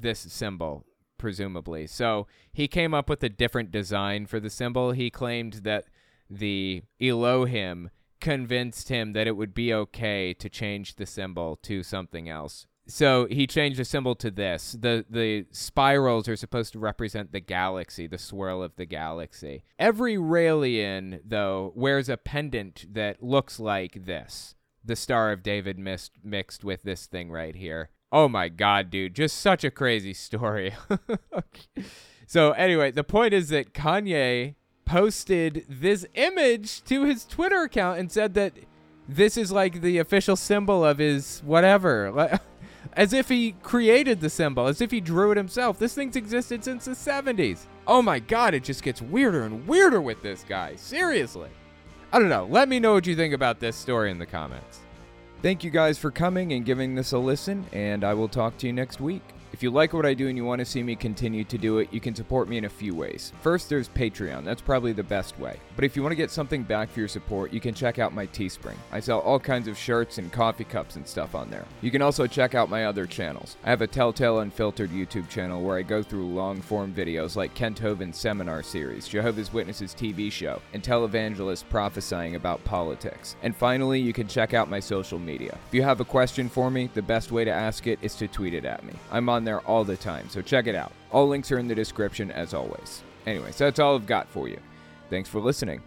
this symbol, presumably. So he came up with a different design for the symbol. He claimed that the Elohim convinced him that it would be okay to change the symbol to something else. So he changed the symbol to this. The the spirals are supposed to represent the galaxy, the swirl of the galaxy. Every Raelian, though, wears a pendant that looks like this. The Star of David mixed mixed with this thing right here. Oh my god, dude, just such a crazy story. So anyway, the point is that Kanye posted this image to his Twitter account and said that this is like the official symbol of his whatever. As if he created the symbol, as if he drew it himself. This thing's existed since the 70s. Oh my god, it just gets weirder and weirder with this guy. Seriously. I don't know. Let me know what you think about this story in the comments. Thank you guys for coming and giving this a listen, and I will talk to you next week. If you like what I do and you want to see me continue to do it, you can support me in a few ways. First, there's Patreon. That's probably the best way. But if you want to get something back for your support, you can check out my Teespring. I sell all kinds of shirts and coffee cups and stuff on there. You can also check out my other channels. I have a Telltale Unfiltered YouTube channel where I go through long form videos like Kent Hovind's seminar series, Jehovah's Witnesses TV show, and televangelists prophesying about politics. And finally, you can check out my social media. If you have a question for me, the best way to ask it is to tweet it at me. I'm on there all the time, so check it out. All links are in the description as always. Anyways, that's all I've got for you. Thanks for listening.